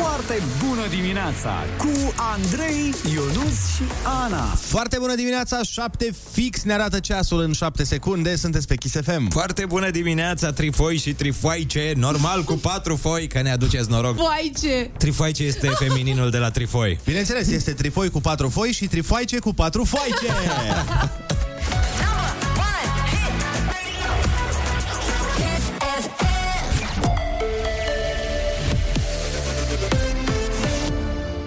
Foarte bună dimineața cu Andrei, Ionus și Ana. Foarte bună dimineața, 7 fix ne arată ceasul în 7 secunde, sunteți pe Kiss FM. Foarte bună dimineața, trifoi și trifoaice, normal cu patru foi, că ne aduceți noroc. Foaice! Trifoaice este femininul de la trifoi. Bineînțeles, este trifoi cu patru foi și trifoaice cu patru foaice.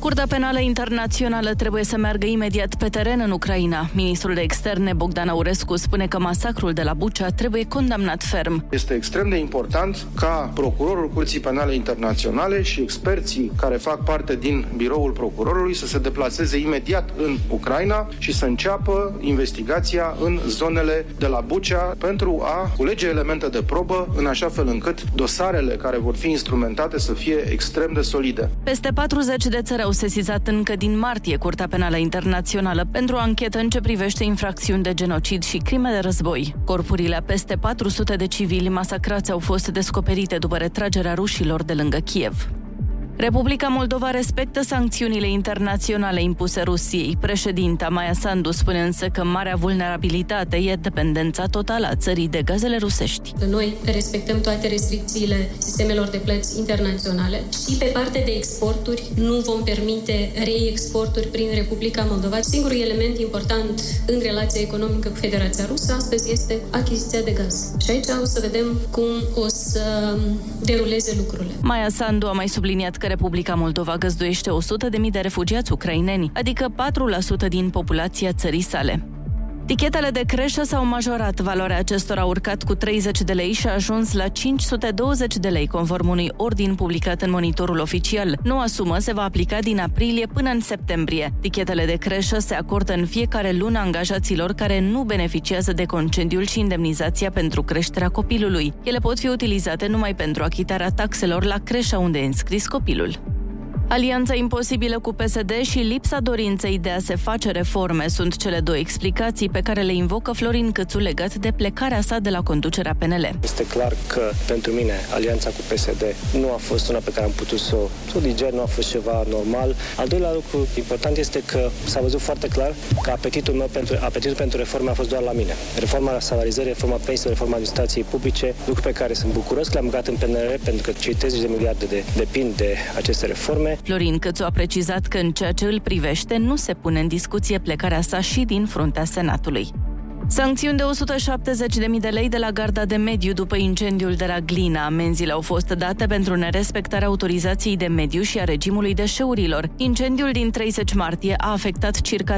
Curtea Penală Internațională trebuie să meargă imediat pe teren în Ucraina. Ministrul de Externe Bogdan Aurescu spune că masacrul de la Bucea trebuie condamnat ferm. Este extrem de important ca procurorul Curții Penale Internaționale și experții care fac parte din biroul procurorului să se deplaseze imediat în Ucraina și să înceapă investigația în zonele de la Bucea pentru a culege elemente de probă în așa fel încât dosarele care vor fi instrumentate să fie extrem de solide. Peste 40 de țări au sesizat încă din martie Curtea Penală Internațională pentru o anchetă în ce privește infracțiuni de genocid și crime de război. Corpurile a peste 400 de civili masacrați au fost descoperite după retragerea rușilor de lângă Kiev. Republica Moldova respectă sancțiunile internaționale impuse Rusiei. Președinta Maia Sandu spune însă că marea vulnerabilitate e dependența totală a țării de gazele rusești. Noi respectăm toate restricțiile sistemelor de plăți internaționale și pe partea de exporturi nu vom permite reexporturi prin Republica Moldova. Singurul element important în relația economică cu Federația Rusă astăzi este achiziția de gaz. Și aici o să vedem cum o să deruleze lucrurile. Maia Sandu a mai subliniat că Republica Moldova găzduiește 100.000 de refugiați ucraineni, adică 4% din populația țării sale. Tichetele de creșă s-au majorat, valoarea acestora a urcat cu 30 de lei și a ajuns la 520 de lei, conform unui ordin publicat în monitorul oficial. Noua sumă se va aplica din aprilie până în septembrie. Tichetele de creșă se acordă în fiecare lună angajaților care nu beneficiază de concediul și indemnizația pentru creșterea copilului. Ele pot fi utilizate numai pentru achitarea taxelor la creșa unde e înscris copilul. Alianța imposibilă cu PSD și lipsa dorinței de a se face reforme sunt cele două explicații pe care le invocă Florin Cățu legat de plecarea sa de la conducerea PNL. Este clar că pentru mine alianța cu PSD nu a fost una pe care am putut să o, să o diger, nu a fost ceva normal. Al doilea lucru important este că s-a văzut foarte clar că apetitul meu pentru, apetitul pentru reforme a fost doar la mine. Reforma salarizării, reforma pensiilor, reforma administrației publice, lucru pe care sunt bucuros că le-am băgat în PNR pentru că cei 30 de miliarde de, depind de aceste reforme. Florin Cățu a precizat că în ceea ce îl privește nu se pune în discuție plecarea sa și din fruntea Senatului. Sancțiuni de 170.000 de lei de la Garda de Mediu după incendiul de la Glina. Amenziile au fost date pentru nerespectarea autorizației de mediu și a regimului deșeurilor. Incendiul din 30 martie a afectat circa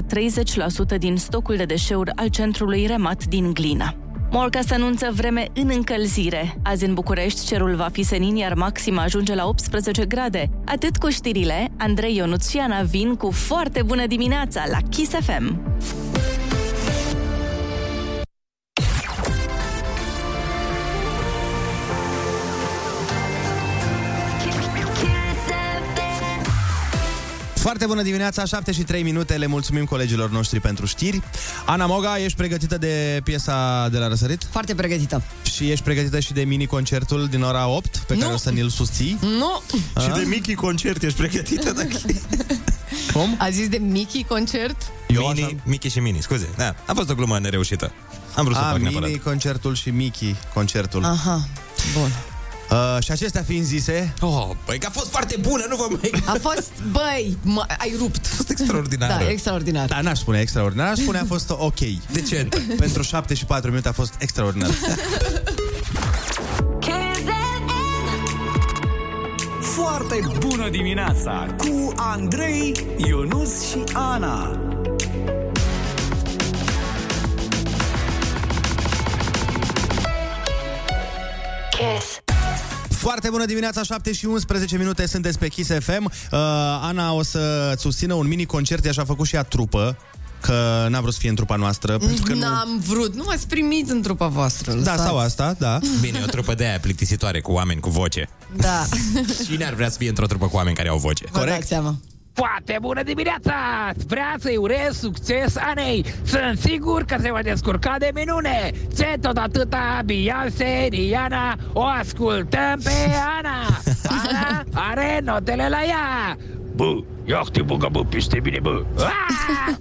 30% din stocul de deșeuri al centrului Remat din Glina. Morca se anunță vreme în încălzire. Azi în București cerul va fi senin, iar maxima ajunge la 18 grade. Atât cu știrile, Andrei Ionuț și Ana vin cu foarte bună dimineața la Kiss FM. Foarte bună dimineața, 7 și 3 minute, le mulțumim colegilor noștri pentru știri. Ana Moga, ești pregătită de piesa de la Răsărit? Foarte pregătită. Și ești pregătită și de mini-concertul din ora 8, pe care Nu. o să ne-l susții? Nu! Și de Mickey concert ești pregătită? Da? Cum? A zis de Mickey concert? Eu mini, așa- Mickey și Mini, scuze. Da, a fost o glumă nereușită. Am vrut să o A, fac neapărat. mini-concertul și Mickey-concertul. Aha, bun. Uh, și acestea fiind zise, Oh, băi, că a fost foarte bună, nu vă mai... A fost, băi, mă, ai rupt. A fost extraordinară. Da, extraordinar. da, n-aș spune extraordinar, aș spune a fost ok. Decent. Pentru 7 și 4 minute a fost extraordinar. Foarte bună dimineața cu Andrei, Ionus și Ana. Foarte bună dimineața, 7 și 11 minute, sunteți pe Kiss FM. Uh, Ana o să susțină un mini-concert, i-așa făcut și ea trupă, că n-a vrut să fie în trupa noastră, pentru că nu... N-am vrut, nu m-ați primit în trupa voastră. Da, lăsați. sau asta, da. Bine, e o trupă de aia plictisitoare cu oameni cu voce. Da, Cine ar vrea să fie într-o trupă cu oameni care au voce? vă dați seama. Foarte bună dimineața! Vreau să-i urez succes Anei! Sunt sigur că se va descurca de minune! Ce tot atâta Beyoncé, Rihanna, o ascultăm pe Ana! Ana are notele la ea! Bă, ia te băga bă peste mine, bă! Ah!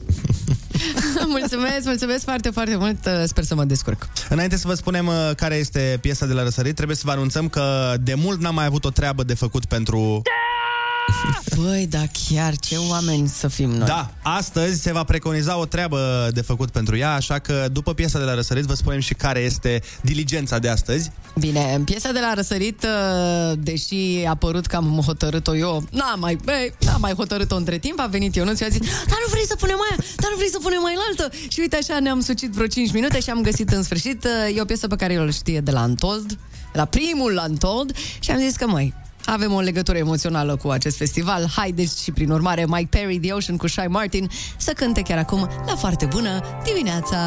mulțumesc, mulțumesc foarte, foarte mult. Uh, Sper să mă descurc. Înainte să vă spunem uh, care este piesa de la răsărit, trebuie să vă anunțăm că de mult n-am mai avut o treabă de făcut pentru... Băi, da chiar, ce oameni să fim noi. Da, astăzi se va preconiza o treabă de făcut pentru ea, așa că după piesa de la răsărit vă spunem și care este diligența de astăzi. Bine, în piesa de la răsărit, uh, deși a părut că am hotărât-o eu, n-am mai, băi, n-am mai hotărât-o între timp, a venit Ionuț și a zis, dar nu vrei să punem aia, dar nu vrei să punem mai înaltă. Și uite așa ne-am sucit vreo 5 minute și am găsit în sfârșit, uh, e o piesă pe care eu o știe de la Untold, de la primul Untold și am zis că, măi, avem o legătură emoțională cu acest festival. Haideți și prin urmare Mike Perry, The Ocean cu Shy Martin să cânte chiar acum la foarte bună dimineața.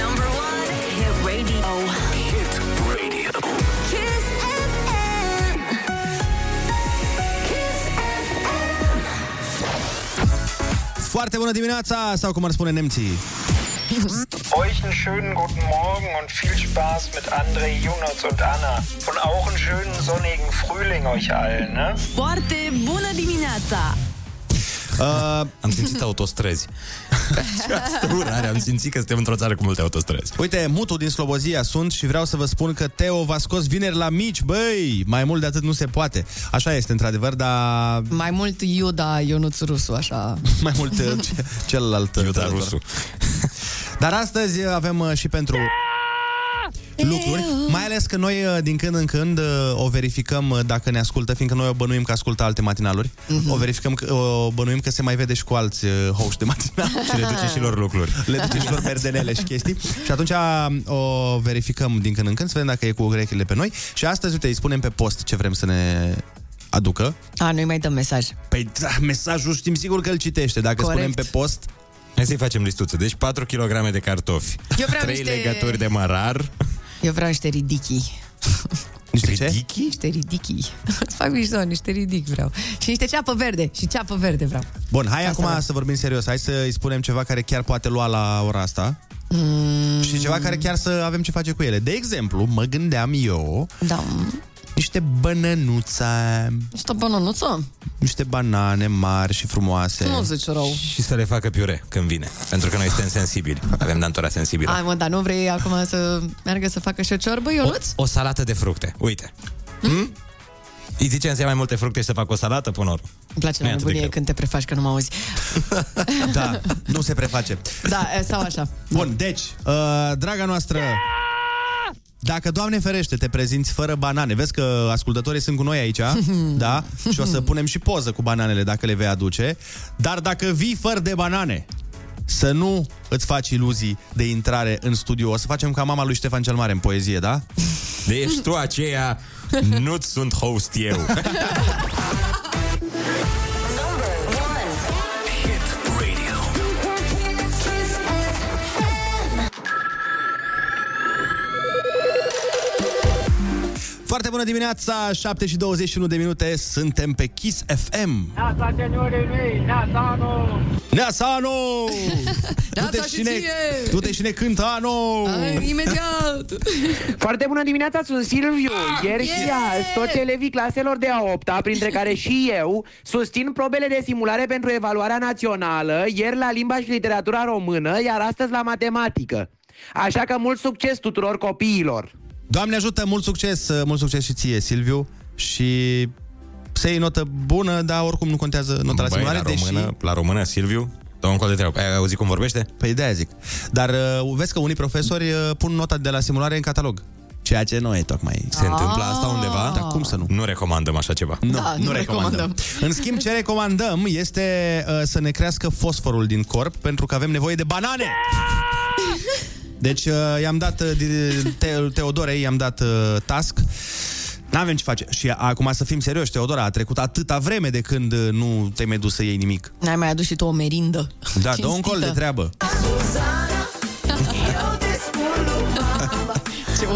Number one, hit radio. Hit radio. Kiss FM. Kiss FM. Foarte bună dimineața, sau cum ar spune nemții. Euch einen schönen guten Morgen und viel Spaß mit André, Jonas und Anna. Und auch einen schönen sonnigen Frühling euch allen, ne? Foarte bună dimineața! Uh, Am simțit autostrăzi. Această urare, am simțit că suntem într-o țară cu multe autostrăzi. Uite, Mutu din Slobozia sunt și vreau să vă spun că Teo v-a scos vineri la mici, băi! Mai mult de atât nu se poate. Așa este, într-adevăr, dar Mai mult Iuda Ionuț Rusu, așa. mai mult uh, ce- celălalt. uh, Iuda trădător. Rusu. Dar astăzi avem uh, și pentru lucruri, mai ales că noi uh, din când în când uh, o verificăm uh, dacă ne ascultă, fiindcă noi o bănuim că ascultă alte matinaluri. O verificăm, că, o bănuim că se mai vede și cu alți uh, hoști de matinal. Și le duce și lor lucruri. Le duce și lor berdenele și chestii. Și atunci uh, o verificăm din când în când să vedem dacă e cu urechile pe noi. Și astăzi, uite, îi spunem pe post ce vrem să ne aducă. A, noi mai dăm mesaj. Păi da, mesajul știm sigur că îl citește. Dacă Corect. spunem pe post, Hai să-i facem listuță. Deci 4 kg de cartofi, Eu vreau 3 niște- legături de mărar, Eu vreau niște ridichi. niște ce? ridichi, Niște ridichi. Îți fac mișto, niște ridic vreau. Și niște ceapă verde. Și ceapă verde vreau. Bun, hai Asta acum vreau. să vorbim serios. Hai să îi spunem ceva care chiar poate lua la ora asta. Mm. Și ceva care chiar să avem ce face cu ele. De exemplu, mă gândeam eu Da. niște bănănuțe, Niște banănuță? niște banane mari și frumoase. Nu zici rău. și să le facă piure când vine. Pentru că noi suntem sensibili. Avem dantora sensibilă. Hai mă, dar nu vrei acum să meargă să facă și o ciorbă, O, Ionuț? o salată de fructe. Uite. Hmm? Îi zicem să ia mai multe fructe și să facă o salată până la urmă. Îmi place Nu la e atât de nebunie greu. când te prefaci că nu mă auzi. Da, nu se preface. Da, e, sau așa. Bun, deci, uh, draga noastră... Dacă, Doamne ferește, te prezinți fără banane, vezi că ascultătorii sunt cu noi aici, da? Și o să punem și poză cu bananele dacă le vei aduce. Dar dacă vii fără de banane, să nu îți faci iluzii de intrare în studio. O să facem ca mama lui Ștefan cel Mare în poezie, da? Deci tu aceea nu-ți sunt host eu. Foarte bună dimineața, 7 și 21 de minute, suntem pe Kiss FM. Neața, seniorii mei, neața, nu! Neasano! Neața și ție! Du-te și ne cântă Ano! Hai, imediat! Foarte bună dimineața, sunt Silviu. Ieri și yeah! azi, toți elevii claselor de a 8 printre care și eu, susțin probele de simulare pentru evaluarea națională, ieri la limba și literatura română, iar astăzi la matematică. Așa că mult succes tuturor copiilor! Doamne ajută, mult succes, mult succes și ție, Silviu, și să iei notă bună, dar oricum nu contează nota la Băi, simulare, la română, deși... la română, Silviu, dă un col de treabă. Ai auzit cum vorbește? Păi de zic. Dar uh, vezi că unii profesori uh, pun nota de la simulare în catalog. Ceea ce nu e tocmai... Se întâmplă asta undeva? Dar cum să nu? Nu recomandăm așa ceva. Nu, Da, nu recomandăm. În schimb, ce recomandăm este uh, să ne crească fosforul din corp, pentru că avem nevoie de banane. Deci uh, i-am dat uh, di- te- Teodorei, i-am dat uh, task. N-avem ce face. Și acum să fim serioși, Teodora, a trecut atâta vreme de când uh, nu te-ai mai dus să iei nimic. N-ai mai adus și tu o merindă. Da, dă un col de treabă. Ce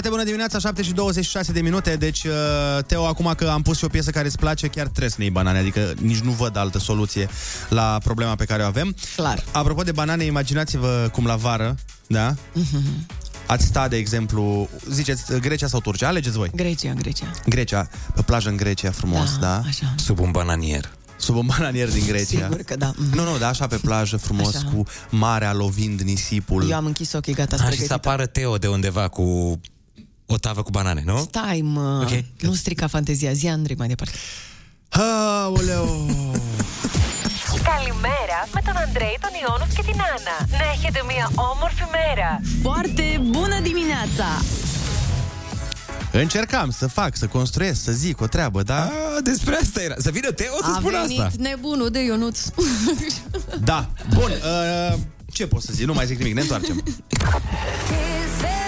Foarte bună dimineața, 7 și 26 de minute Deci, uh, Teo, acum că am pus și o piesă care îți place Chiar trebuie să ne iei banane Adică nici nu văd altă soluție La problema pe care o avem Clar. Apropo de banane, imaginați-vă cum la vară Da? Ați sta, de exemplu, ziceți Grecia sau Turcia, alegeți voi Grecia, Grecia. Grecia, pe plajă în Grecia, frumos, da? da? Așa. Sub un bananier. Sub un bananier din Grecia Sigur că da. Mhm. Nu, nu, da, așa pe plajă, frumos, Așa. cu marea lovind nisipul Eu am închis ochii, gata, A, sunt și să pregătită. apară Teo de undeva cu o tavă cu banane, nu? Stai, mă, Ok. nu strica fantezia. Zi, Andrei, mai departe. Aoleu! Καλημέρα με τον Αντρέη, τον Ιόνος και την Άννα. Να έχετε μια όμορφη μέρα. Foarte bună dimineața! Încercam să fac, să construiesc, să zic o treabă, da? A, despre asta era. Să vină Teo să A spună venit asta. nebunul de Ionuț. Da. Bun, uh, ce pot să zic? Nu mai zic nimic, ne întoarcem.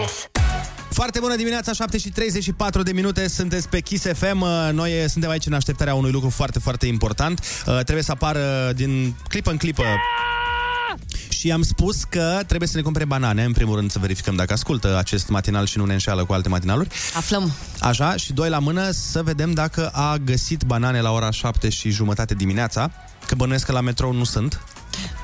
Kiss. Foarte bună dimineața, 7 și 34 de minute, sunteți pe Kiss FM. Uh, Noi suntem aici în așteptarea unui lucru foarte, foarte important. Uh, Trebuie să apară din clipă în clipă și am spus că trebuie să ne cumpere banane, în primul rând să verificăm dacă ascultă acest matinal și nu ne înșeală cu alte matinaluri. Aflăm. Așa, și doi la mână să vedem dacă a găsit banane la ora 7 și jumătate dimineața, că bănuiesc că la metrou nu sunt.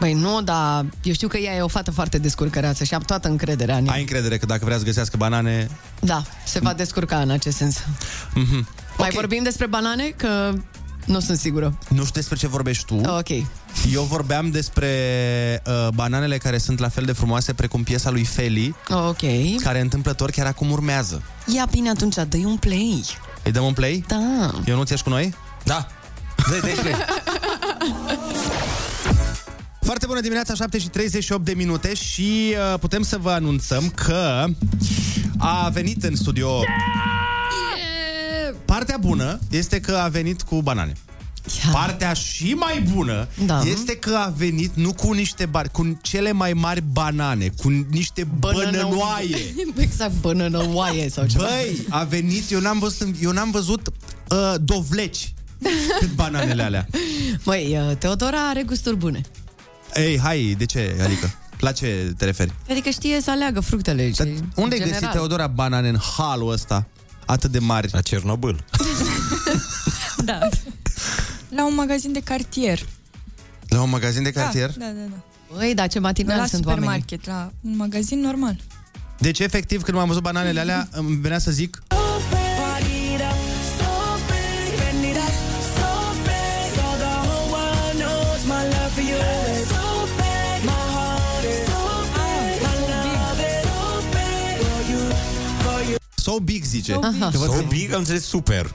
Băi, nu, dar eu știu că ea e o fată foarte descurcăreață și am toată încrederea în ea. Ai încredere că dacă vrea să găsească banane... Da, se va descurca în acest sens. Mhm. Mai vorbim despre banane? Că nu sunt sigură. Nu știu despre ce vorbești tu. Ok. Eu vorbeam despre uh, bananele care sunt la fel de frumoase precum piesa lui Feli, Ok. care întâmplător chiar acum urmează. Ia bine atunci, dă un play. Îi dăm un play? Da. Eu nu ți cu noi? Da. Dă-i, dă-i play. Foarte bună dimineața, 7 și 38 de minute și uh, putem să vă anunțăm că a venit în studio... Partea bună este că a venit cu banane. Partea și mai bună Da. este că a venit nu cu niște bani, cu cele mai mari banane, cu niște bănănoaie. exact, bănănoaie sau ceva. Băi, a venit, eu n-am văzut, eu n-am văzut uh, dovleci cât bananele alea. Băi, uh, Teodora are gusturi bune. Ei, hai, de ce? Adică, la ce te referi? Adică știe să aleagă fructele. Dar unde ai găsit, Teodora, banane în halul ăsta atât de mari? La Cernobâl. Da. La un magazin de cartier. La un magazin de cartier? Da, da, da. da. Băi, dar ce matinal la sunt oamenii. supermarket, la un magazin normal. Deci, efectiv, când m-am văzut bananele alea, îmi venea să zic So big, zice. So big. Că văd So că- big, am înțeles super.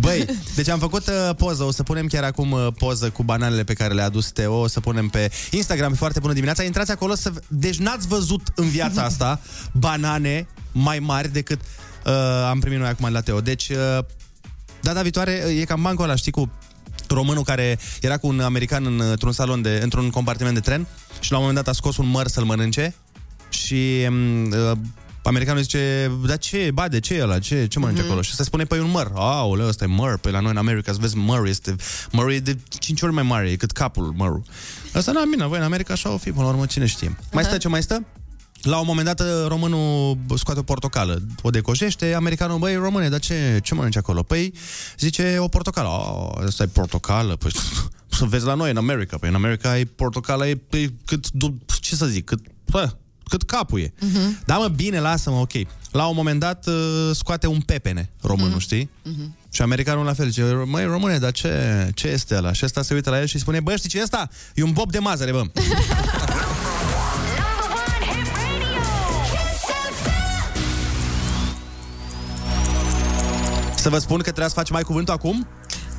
Băi, deci am făcut uh, poză, o să punem chiar acum uh, poză cu bananele pe care le-a adus Teo, o să punem pe Instagram, foarte bună dimineața. Intrați acolo să... v- Deci n-ați văzut în viața asta banane mai mari decât uh, am primit noi acum de la Teo. Deci, uh, data viitoare uh, e cam bancul ăla, știi, cu românul care era cu un american în, într-un salon, de, într-un compartiment de tren și la un moment dat a scos un măr să-l mănânce și um, uh, americanul zice, da ce, ba de ce e ăla, ce, ce mănânci Mhm. acolo? Și se spune, păi un măr. Aoleu, ăsta e măr, pe la noi în America, să vezi măr, este, măr e de 5 ori mai mare, e cât capul mărul. Asta nu bine, voi în America așa o fi, până la urmă, cine știe. Mai stă ce mai stă? La un moment dat, românul scoate o portocală, o decojește, americanul, băi, române, dar ce, ce mănânci acolo? Păi, zice, o portocală. Oh, asta e portocală? Păi, să vezi la noi, în America. Păi, în America e portocală, e păi, cât, du- ce să zic, cât, pă, cât capul e. Mhm. Da, mă, bine, lasă-mă, ok. La un moment dat uh, scoate un pepene, românul, Mhm. știi? Și americanul la fel zice, măi, române, dar ce, ce este ăla? Și ăsta se uită la el și spune, bă, știi ce e ăsta? E un bob de mazăre, bă. Să vă spun că trebuie să facem mai cuvântul acum?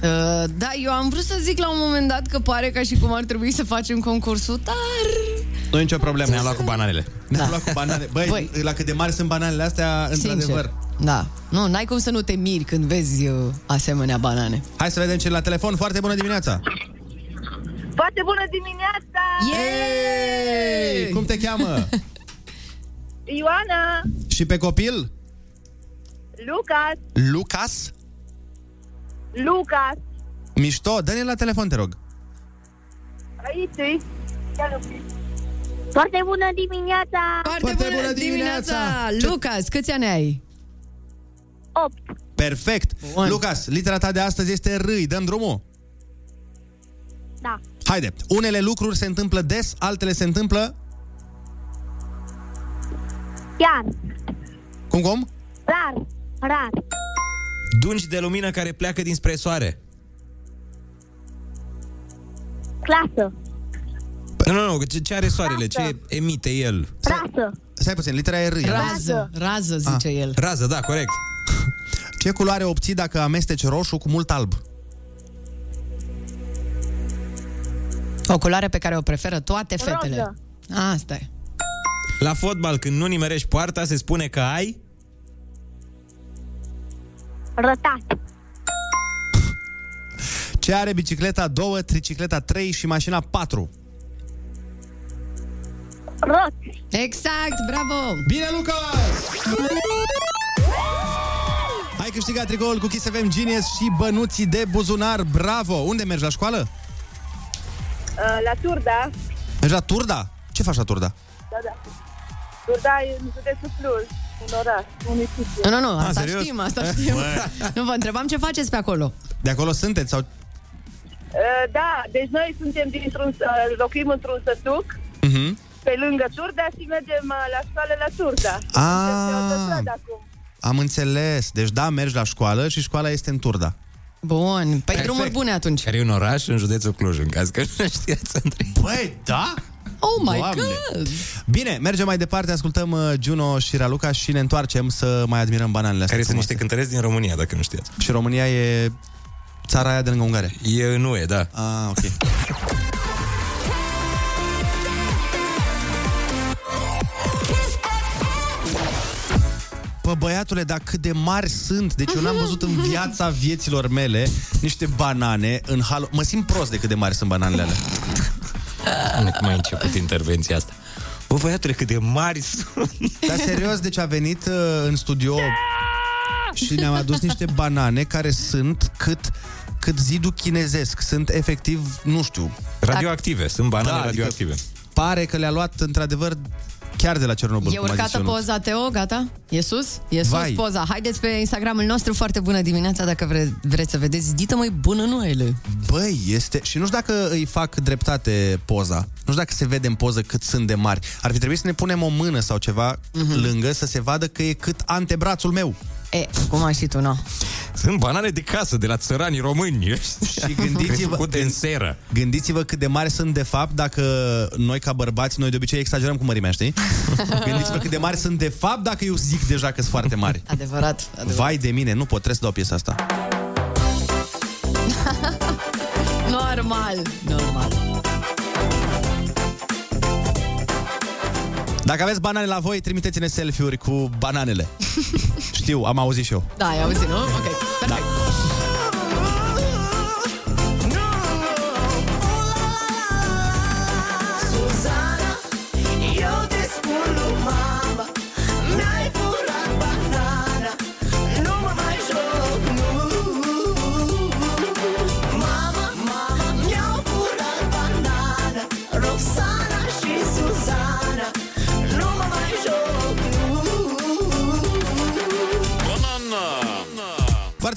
Uh, da, eu am vrut să zic la un moment dat că pare ca și cum ar trebui să facem concursul, dar... Nu e nicio problemă. Ne-am luat cu bananele. Ne-am luat cu banane. Băi, Băi. la cât de mari sunt bananele astea, într-adevăr. Sincer. Da. Nu, n-ai cum să nu te miri când vezi uh, asemenea banane. Hai să vedem ce e la telefon. Foarte bună dimineața! Foarte bună dimineața! Hey! Cum te cheamă? Ioana! Și pe copil? Lucas, Lucas? Lucas, Mișto, dă-ne la telefon, te rog. aici e. Foarte bună dimineața! Foarte, bună, bună dimineața! Lucas, câți ani ai? 8. Perfect. Bun. Lucas, litera ta de astăzi este R. Îi Dăm drumul? Da. Haide. Unele lucruri se întâmplă des, altele se întâmplă... Iar, Cum, cum? rar, rar, Dungi de lumină care pleacă dinspre soare. clasă, Nu, nu, nu, ce, ce are soarele? Ce emite el? rasă, Stai puțin, litera e R. ia. Rază, rază, zice Ah. el. Rază, da, corect. Ce culoare obții dacă amesteci roșu cu mult alb? O culoare pe care o preferă toate fetele. Roză. Asta e. La fotbal, când nu nimerești poarta, se spune că ai... rătat, Ce are bicicleta 2, tricicleta 3 și mașina 4? roți, Exact, bravo! Bine, Lucas! Ai câștigat tricoul cu Kiss FM Genius și bănuții de buzunar. Bravo! Unde mergi la școală? Uh, la Turda, Mergi la Turda? Ce faci la Turda? da, da. Turda e în județul Cluj, un oraș, municipiu. Nu, nu, nu, asta serios? știm, asta știm. nu, vă întrebam ce faceți pe acolo. De acolo sunteți? Sau... Uh, da, deci noi suntem dintr-un, uh, locuim într-un sătuc, Uh-huh. pe lângă Turda și mergem uh, la școală la Turda. Ah. Suntem pe autostradă acum. Am înțeles. Deci da, mergi la școală și școala este în Turda. Bun, pe Perfect. drumuri bune atunci. Care e un oraș în județul Cluj, în caz că nu știați între Băi, da? Oh my Doamne. god! Bine, mergem mai departe, ascultăm uh, Juno și Raluca și ne întoarcem să mai admirăm bananele astea Care sunt frumoase. niște cântăreți din România, dacă nu știați. Și România e țara aia de lângă Ungaria. E în UE, da. Ah, ok. Pă băiatule, dar cât de mari sunt Deci eu n-am văzut în viața vieților mele Niște banane în halo Mă simt prost de cât de mari sunt bananele alea Cum ai început intervenția asta? Bă, băiatule, cât de mari sunt. Dar serios, deci a venit uh, în studio Și ne-am adus niște banane Care sunt cât cât zidul chinezesc. Sunt efectiv, nu știu... Radioactive, sunt banane Da, adică radioactive. Pare că le-a luat într-adevăr chiar de la Cernobâl. E cum a zis urcată Ionuț. poza, Teo, gata? E sus? E sus Vai. poza. Haideți pe Instagramul nostru, foarte bună dimineața, dacă vre- vreți să vedeți. Dită mai bună nu ele. Băi, este... Și nu știu dacă îi fac dreptate poza. Nu știu dacă se vede în poză cât sunt de mari. Ar fi trebuit să ne punem o mână sau ceva Mhm. lângă să se vadă că e cât antebrațul meu. E, cum ai și tu, nu? Sunt banane de casă, de la țăranii români. Și gândiți-vă, Crescute în seră. gândiți-vă cât de mari sunt de fapt dacă noi ca bărbați, noi de obicei exagerăm cu mărimea, știi? gândiți-vă cât de mari sunt de fapt dacă eu zic deja că sunt foarte mari. Adevărat, adevărat. Vai de mine, nu pot, trebuie să dau piesa asta. Normal, normal. Dacă aveți banane la voi, trimiteți-ne selfie-uri cu bananele. Știu, am auzit și eu. Da, ai auzit, nu? Ok, perfect. Suzana,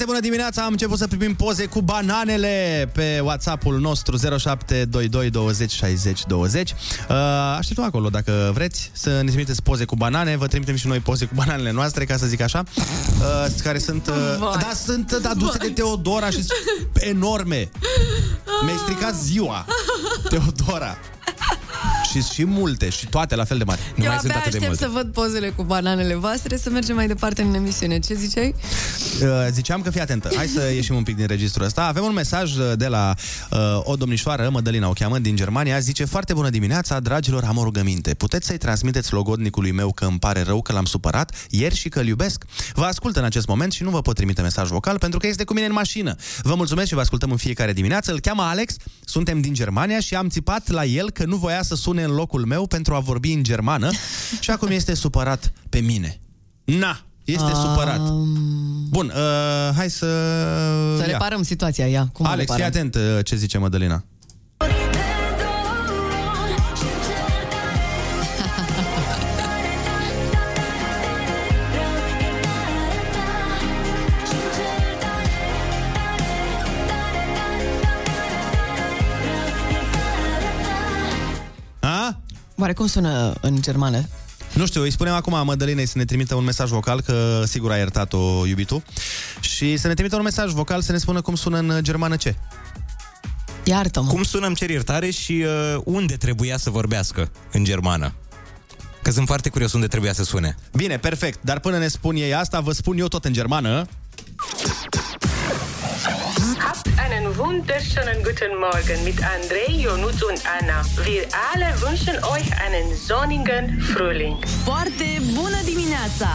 Foarte bună dimineața, am început să primim poze cu bananele pe WhatsApp-ul nostru 0722 20 60 20. Uh, așteptăm acolo dacă vreți să ne trimiteți poze cu banane, vă trimitem și noi poze cu bananele noastre, ca să zic așa, uh, care sunt, uh, Vai. da, sunt aduse de Teodora și sunt enorme. Mi-ai stricat ziua, Teodora. Și, și multe, și toate la fel de mari. Eu abia aștept să văd pozele cu bananele voastre, să mergem mai departe în emisiune. Ce ziceai? Uh, ziceam că fii atentă. Hai să ieșim un pic din registrul ăsta. Avem un mesaj uh, de la uh, o domnișoară, Mădălina o cheamă, din Germania. Zice, foarte bună dimineața, dragilor, am o rugăminte. Puteți să-i transmiteți logodnicului meu că îmi pare rău că l-am supărat ieri și că îl iubesc? Vă ascult în acest moment și nu vă pot trimite mesaj vocal pentru că este cu mine în mașină. Vă mulțumesc și vă ascultăm în fiecare dimineață. Îl cheamă Alex, suntem din Germania și am țipat la el că nu voia să sune în locul meu pentru a vorbi în germană și acum este supărat pe mine. Na, Este Ah. supărat. Bun, uh, hai să... Să ia. reparăm situația, ia. Cum o Alex, fii reparăm? atent uh, ce zice Mădălina. A? Oare cum sună în germană? Nu știu, îi spunem acum Mădălinei să ne trimită un mesaj vocal, că sigur a iertat-o iubitul, și să ne trimită un mesaj vocal să ne spună cum sună în germană ce. Iartă-mă. Cum sună, îmi cer iertare și uh, unde trebuia să vorbească în germană? Că sunt foarte curios unde trebuia să sune. Bine, perfect, dar până ne spun ei asta, vă spun eu tot în germană. Habt einen wunderschönen guten Morgen mit Andrei, Ionuț und Anna. Wir alle wünschen euch einen sonnigen Frühling. Foarte bună dimineața!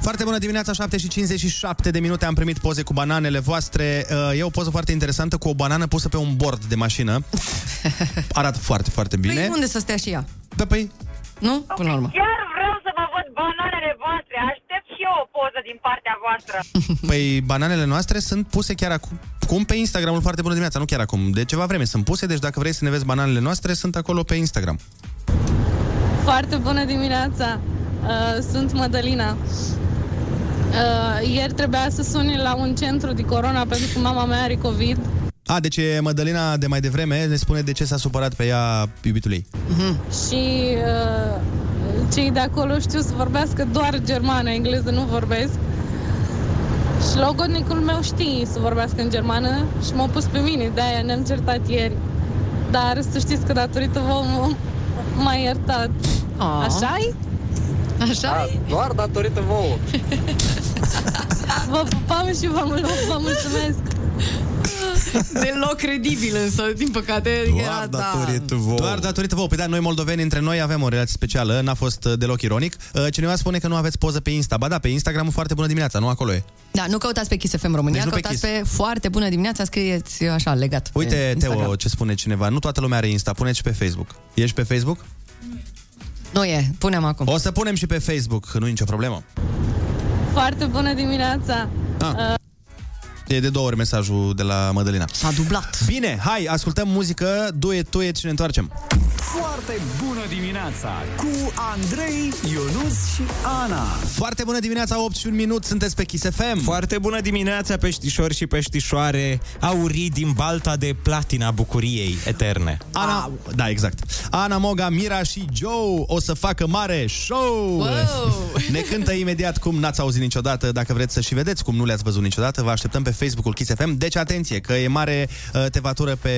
Foarte bună dimineața, 7 și 57 de minute am primit poze cu bananele voastre. Uh, E o poză foarte interesantă cu o banană pusă pe un bord de mașină. Arată foarte, foarte bine. Păi unde să stea și ea? Da, păi... Nu? Până la urmă. Chiar bananele voastre. Aștept și eu o poză din partea voastră. Păi bananele noastre sunt puse chiar acum cum pe Instagramul foarte bună dimineața, nu chiar acum, de ceva vreme sunt puse, deci dacă vrei să ne vezi bananele noastre, sunt acolo pe Instagram. Foarte bună dimineața! Uh, sunt Mădălina. Uh, ieri trebuia să suni la un centru de corona pentru că mama mea are COVID. A, deci e Mădălina de mai devreme ne spune de ce s-a supărat pe ea iubitul ei. Și uh, cei de acolo știu să vorbească doar germană, engleză nu vorbesc. Și logodnicul meu știe să vorbească în germană și m-a pus pe mine, de-aia ne-am certat ieri. Dar să știți că datorită vouă m- m-a iertat. Așa-i? așa Doar datorită vouă. Vă pupam și vă, mul- vă mulțumesc. Deloc credibil însă, din păcate. era, da. vouă. Doar datorită vouă. Păi da, noi moldoveni între noi avem o relație specială, n-a fost uh, deloc ironic. Uh, Cineva spune că nu aveți poză pe Insta. Ba da, pe Instagram foarte bună dimineața, nu acolo e. Da, nu căutați pe Kiss FM România, Deci nu pe căutați Kiss. pe, foarte bună dimineața, scrieți așa, legat. pe Uite, Instagram. Teo, ce spune cineva. Nu toată lumea are Insta, puneți și pe Facebook. Ești pe Facebook? Nu e, punem acum. O să punem și pe Facebook, nu e nicio problemă. Foarte bună dimineața. Ah. Uh, E de două ori mesajul de la Mădălina. S-a dublat. Bine, hai, ascultăm muzică, duet, tuet și ne întoarcem. Foarte bună dimineața cu Andrei, Ionus și Ana. Foarte bună dimineața, 8 și un minut, sunteți pe Kiss FM. Foarte bună dimineața, peștișori și peștișoare, aurii din balta de platina bucuriei eterne. Ana, da, exact. Ana Moga, Mira și Joe o să facă mare show. Wow! Ne cântă imediat cum n-ați auzit niciodată. Dacă vreți să și vedeți cum nu le-ați văzut niciodată, vă așteptăm pe Facebook-ul Kiss FM. Deci atenție, că e mare uh, tevatură pe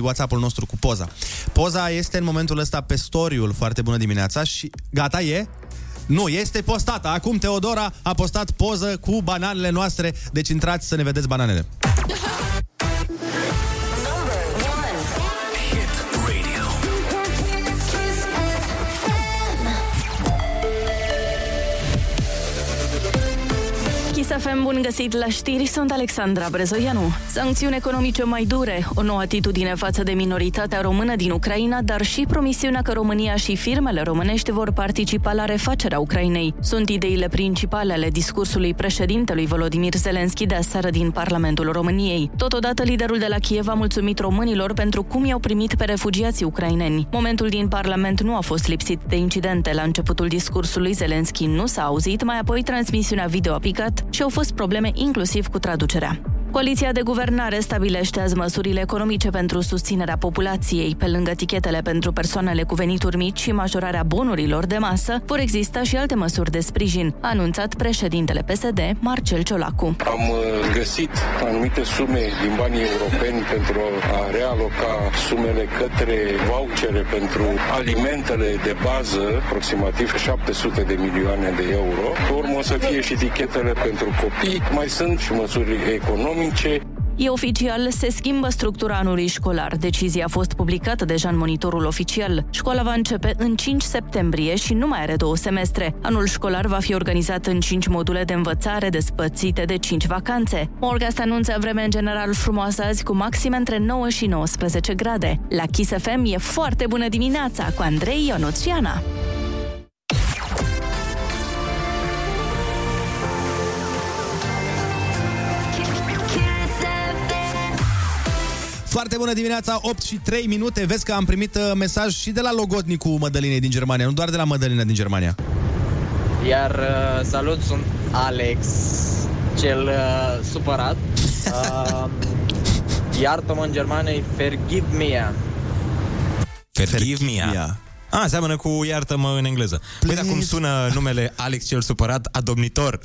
WhatsApp-ul nostru cu poza. Poza este în momentul ăsta pe story-ul Foarte bună dimineața și gata e? Nu, este postată. Acum Teodora a postat poză cu bananele noastre, deci intrați să ne vedeți bananele. Kiss FM, bun găsit la știri, sunt Alexandra Brezoianu. Sancțiuni economice mai dure, o nouă atitudine față de minoritatea română din Ucraina, dar și promisiunea că România și firmele românești vor participa la refacerea Ucrainei. Sunt ideile principale ale discursului președintelui Volodimir Zelenski de aseară din Parlamentul României. Totodată, liderul de la Kiev a mulțumit românilor pentru cum i-au primit pe refugiații ucraineni. Momentul din Parlament nu a fost lipsit de incidente. La începutul discursului, Zelenski nu s-a auzit, mai apoi transmisiunea video a picat și au fost probleme inclusiv cu traducerea. Coaliția de guvernare stabilește azi măsurile economice pentru susținerea populației. Pe lângă tichetele pentru persoanele cu venituri mici și majorarea bonurilor de masă, vor exista și alte măsuri de sprijin, a anunțat președintele PSD, Marcel Ciolacu. Am uh, găsit anumite sume din banii europeni pentru a realoca sumele către vouchere pentru alimentele de bază, aproximativ 700 de milioane de euro. Pe urmă o să fie și tichetele pentru copii, mai sunt și măsuri economice. E oficial, se schimbă structura anului școlar. Decizia a fost publicată deja în monitorul oficial. Școala va începe în 5 septembrie și nu mai are două semestre. Anul școlar va fi organizat în 5 module de învățare despățite de 5 vacanțe. Morgast anunță vreme în general frumoasă azi cu maxime între 9 și 19 grade. La Kiss FM e foarte bună dimineața cu Andrei Ionuț Foarte bună dimineața, 8 și 3 minute. Vezi că am primit uh, mesaj și de la logodnicul Mădălinei din Germania, nu doar de la Mădălina din Germania. Iar uh, salut, sunt Alex, cel uh, supărat. Uh, iartă-mă în germană e Forgive me. Forgive me. A, seamănă cu iartă-mă în engleză. Păi, dar cum sună numele Alex cel supărat, adomnitor.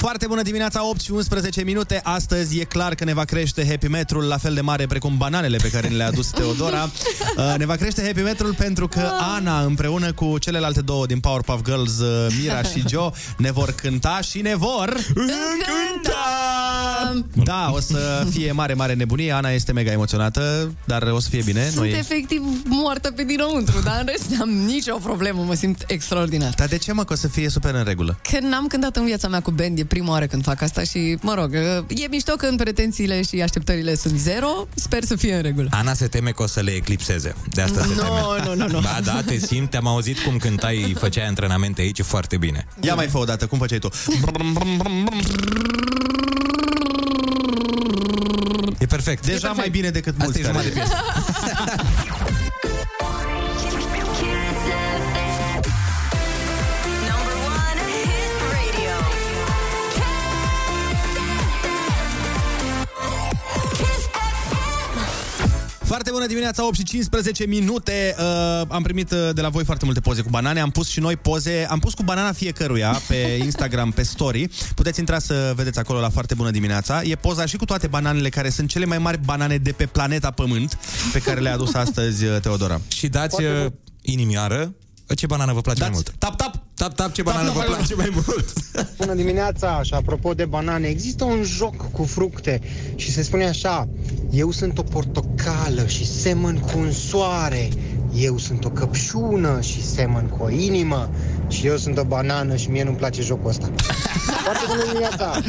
Foarte bună dimineața, 8 și 11 minute. Astăzi e clar că ne va crește happy metrul la fel de mare precum bananele pe care ne le-a adus Teodora. Uh, ne va crește happy metrul pentru că Ana împreună cu celelalte două din Powerpuff Girls, uh, Mira și Joe, ne vor cânta și ne vor încânta! Da, o să fie mare, mare nebunie. Ana este mega emoționată, dar o să fie bine. Sunt Noi... efectiv moartă pe dinăuntru, dar în rest n-am nicio problemă, mă simt extraordinar. Dar de ce mă că o să fie super în regulă? Că n-am cântat în viața mea cu band, e prima oară când fac asta și, mă rog, e mișto când pretențiile și așteptările sunt zero, sper să fie în regulă. Ana se teme că o să le eclipseze. De asta se Nu, teme. nu, nu, nu. Ba, da, te simt, te-am auzit cum cântai, făceai antrenamente aici foarte bine. Ia mai fă o dată, cum făceai tu? E perfect. Deja mai bine decât Asta mulți e jumătate de care- piesă. Foarte bună dimineața, 8 și 15 minute. Uh, am primit uh, de la voi foarte multe poze cu banane. Am pus și noi poze. Am pus cu banana fiecăruia pe Instagram, pe story. Puteți intra să vedeți acolo la foarte bună dimineața. E poza și cu toate bananele care sunt cele mai mari banane de pe planeta Pământ pe care le-a adus astăzi uh, Teodora. Și dați uh, inimioară ce banană vă place mai mult. Tap, tap! Tap, tap, ce banană vă place mai mult. Bună dimineața și apropo de banane, există un joc cu fructe și se spune așa Eu sunt o portocală și semăn cu un soare Eu sunt o căpșună și semăn cu o inimă Și eu sunt o banană și mie nu-mi place jocul ăsta Foarte bună dimineața!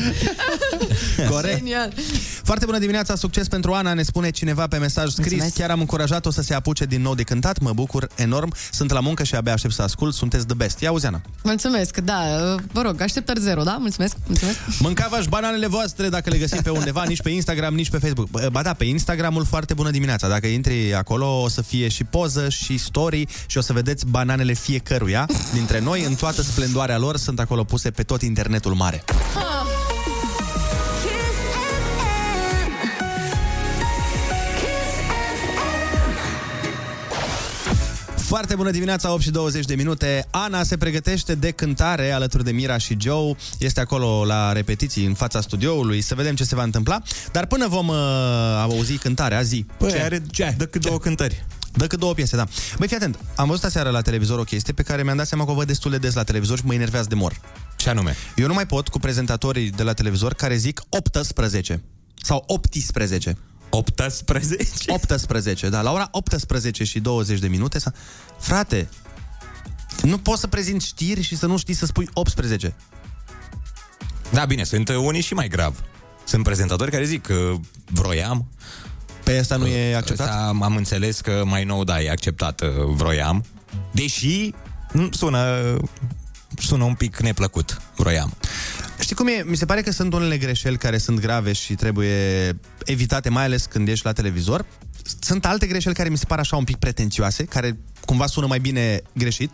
Corect. Genial. Foarte bună dimineața, succes pentru Ana, ne spune cineva pe mesaj scris. Mulțumesc. Chiar am încurajat-o să se apuce din nou de cântat, mă bucur enorm. Sunt la muncă și abia aștept să ascult, sunteți the best. Ia auzi, Ana. Mulțumesc, da, vă rog, așteptări zero, da? Mulțumesc, mulțumesc. Mâncava-și bananele voastre dacă le găsiți pe undeva, nici pe Instagram, nici pe Facebook. Bă, Ba da, pe Instagramul foarte bună dimineața. Dacă intri acolo, o să fie și poză și story și o să vedeți bananele fiecăruia dintre noi în toată splendoarea lor. Sunt acolo puse pe tot internetul mare. Foarte bună dimineața, 8 și 20 de minute. Ana se pregătește de cântare alături de Mira și Joe. Este acolo la repetiții în fața studioului. Să vedem ce se va întâmpla. Dar până vom uh, auzi cântarea, zi. Păi, are ce? Dă cât două cântări. Dă cât două piese, da. Băi, fii atent. Am văzut aseară la televizor o chestie pe care mi-am dat seama că o văd destul de des la televizor și mă enervează de mor. Ce anume? Eu nu mai pot cu prezentatorii de la televizor care zic 18 sau 18. 18? 18, da. La ora 18 și 20 de minute s-a... Frate, nu poți să prezinți știri și să nu știi să spui 18. Da, bine, sunt uh, unii și mai grav. Sunt prezentatori care zic că vroiam. Pe asta nu e acceptat? Asta am înțeles că mai nou, da, e acceptat, uh, vroiam. Deși mm, sună, sună un pic neplăcut, vroiam. Știi cum e? Mi se pare că sunt unele greșeli care sunt grave și trebuie evitate, mai ales când ești la televizor. Sunt alte greșeli care mi se par așa un pic pretențioase, care cumva sună mai bine greșit.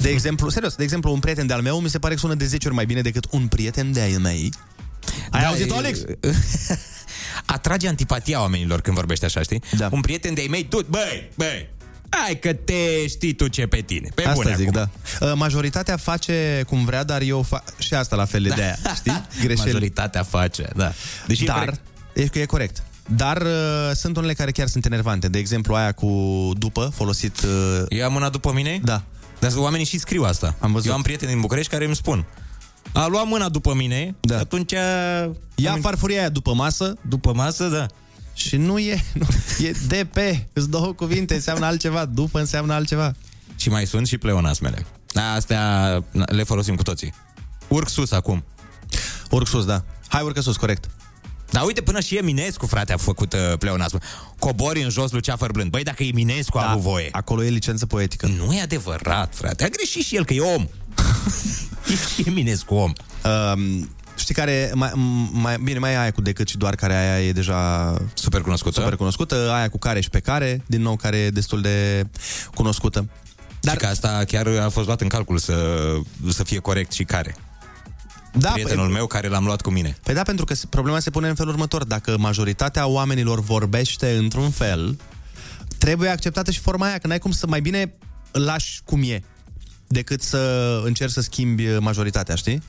De exemplu, serios, de exemplu, un prieten de-al meu mi se pare că sună de 10 ori mai bine decât un prieten de-al mei. Ai Da, auzit, e- Alex? Atrage antipatia oamenilor când vorbești așa, știi? Da. Un prieten de-ai mei, tu, băi, băi, Hai că te știi tu ce pe tine. Pe Asta bune zic, acum. da. Uh, Majoritatea face cum vrea, dar eu fac și asta la fel de aia, știi? Greșeli. Majoritatea face, da. Deși e dar, corect. e, că e corect. Dar uh, sunt unele care chiar sunt enervante. De exemplu, aia cu după, folosit... Uh... Eu am una după mine? Da. Dar oamenii și scriu asta. Am văzut. Eu am prieteni din București care îmi spun a luat mâna după mine, da. atunci... Ia farfuria aia după masă. După masă, da. Și nu e, nu, e DP, îți două cuvinte, înseamnă altceva, după înseamnă altceva. Și mai sunt și pleonasmele. Da, Astea le folosim cu toții. Urc sus acum. Urc sus, da. Hai, urcă sus, corect. Dar uite, până și Eminescu, frate, a făcut uh, pleonasm. Cobori în jos, Luceafăr blând. Băi, dacă Eminescu da, a avut voie. Acolo e licență poetică. Nu e adevărat, frate. A greșit și el, că e om. e și Eminescu om. Um, știi care, mai, mai, bine, mai e aia cu decât și doar care aia e deja super cunoscută. Super cunoscută, aia cu care și pe care, din nou, care e destul de cunoscută. Dar... Și că asta chiar a fost luat în calcul să, să fie corect și care. Da, Prietenul meu care l-am luat cu mine. Păi da, pentru că problema se pune în felul următor. Dacă majoritatea oamenilor vorbește într-un fel, trebuie acceptată și forma aia, că n-ai cum să mai bine îl lași cum e, decât să încerci să schimbi majoritatea, știi?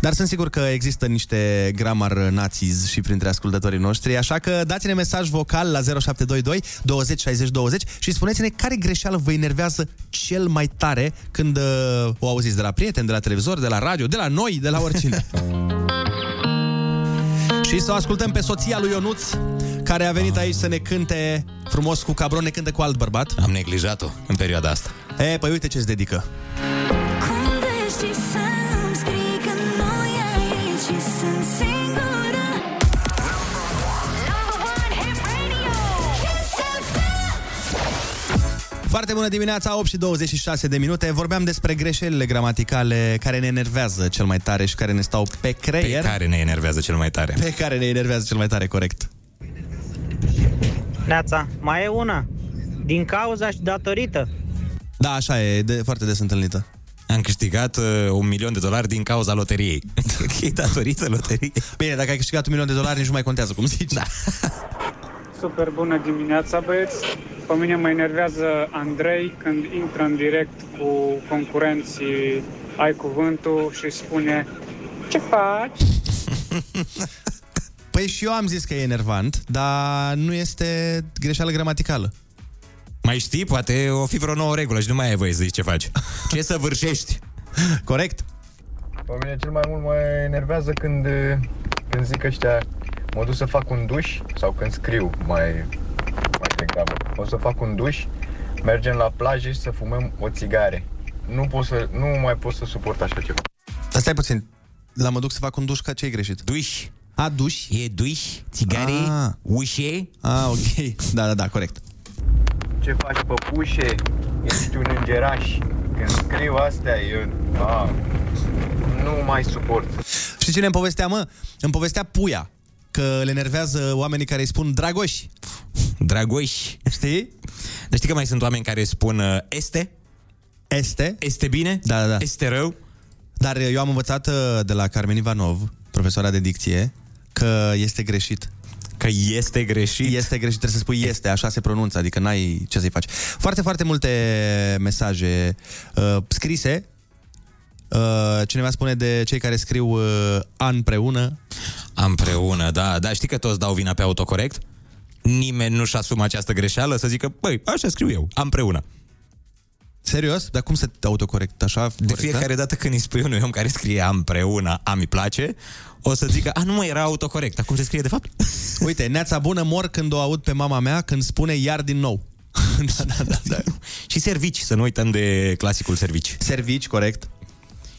Dar sunt sigur că există niște gramar nazis și printre ascultătorii noștri, așa că dați-ne mesaj vocal la 0722 20 60 20 și spuneți-ne care greșeală vă enervează cel mai tare când uh, o auziți de la prieteni, de la televizor, de la radio, de la noi, de la oricine. și să o ascultăm pe soția lui Ionuț, care a venit aici să ne cânte frumos cu cabron, ne cântă cu alt bărbat. Am neglijat-o în perioada asta. E, păi uite ce-ți dedică. Foarte bună dimineața, 8 și 26 de minute. Vorbeam despre greșelile gramaticale care ne enervează cel mai tare și care ne stau pe creier. Pe care ne enervează cel mai tare. Pe care ne enervează cel mai tare, corect. Neața, mai e una. Din cauza și datorită. Da, așa e, de, foarte des întâlnită. Am câștigat uh, un milion de dolari din cauza loteriei. e datorită loteriei. Bine, dacă ai câștigat un milion de dolari, nici nu mai contează, cum zici. Da. Super bună dimineața, băieți. Pe mine mă enervează Andrei când intră în direct cu concurenții Ai Cuvântul și spune Ce faci? Păi și eu am zis că e enervant, dar nu este greșeală gramaticală. Mai știi? Poate o fi vreo nouă regulă și nu mai ai voie să zici ce faci. Ce să vârșești? Corect. Pe mine cel mai mult mă enervează când, când zic ăștia mă duc să fac un duș sau când scriu mai, mai degrabă. O să fac un duș, mergem la plajă și să fumăm o țigare. Nu, pot să, nu mai pot să suport așa ceva. Dar stai puțin, la mă duc să fac un duș, ca ce e greșit? Duș. A, duș? E duș, țigare, Ah. ușe. Ah, ok. Da, da, da, corect. Ce faci, păpușe? Ești un îngeraș. Când scriu astea, eu... A, nu mai suport. Și cine îmi povestea, mă? Îmi povestea Puia, că le enervează oamenii care îi spun dragoși. Dragoși. Știi? Dar știi că mai sunt oameni care spun uh, este? Este? Este bine? Da, da, da. Este rău? Dar eu am învățat uh, de la Carmen Ivanov, profesoara de dicție, că este greșit. Că este greșit? Este greșit, trebuie să spui este, așa se pronunță, adică n-ai ce să-i faci. Foarte, foarte multe mesaje uh, scrise. Uh, cineva spune de cei care scriu uh, an împreună. Împreună, da. Dar știi că toți dau vina pe autocorect? Nimeni nu-și asumă această greșeală să zică, băi, așa scriu eu, împreună. Serios? Dar cum să te autocorect așa? De fiecare dată când îi spui unui om care scrie împreună, am îi place, o să zică, a, nu mă, era autocorect. Dar cum se scrie de fapt? Uite, neața bună mor când o aud pe mama mea când spune iar din nou. da, da, da, da. Și servici, să nu uităm de clasicul servici. Servici, corect.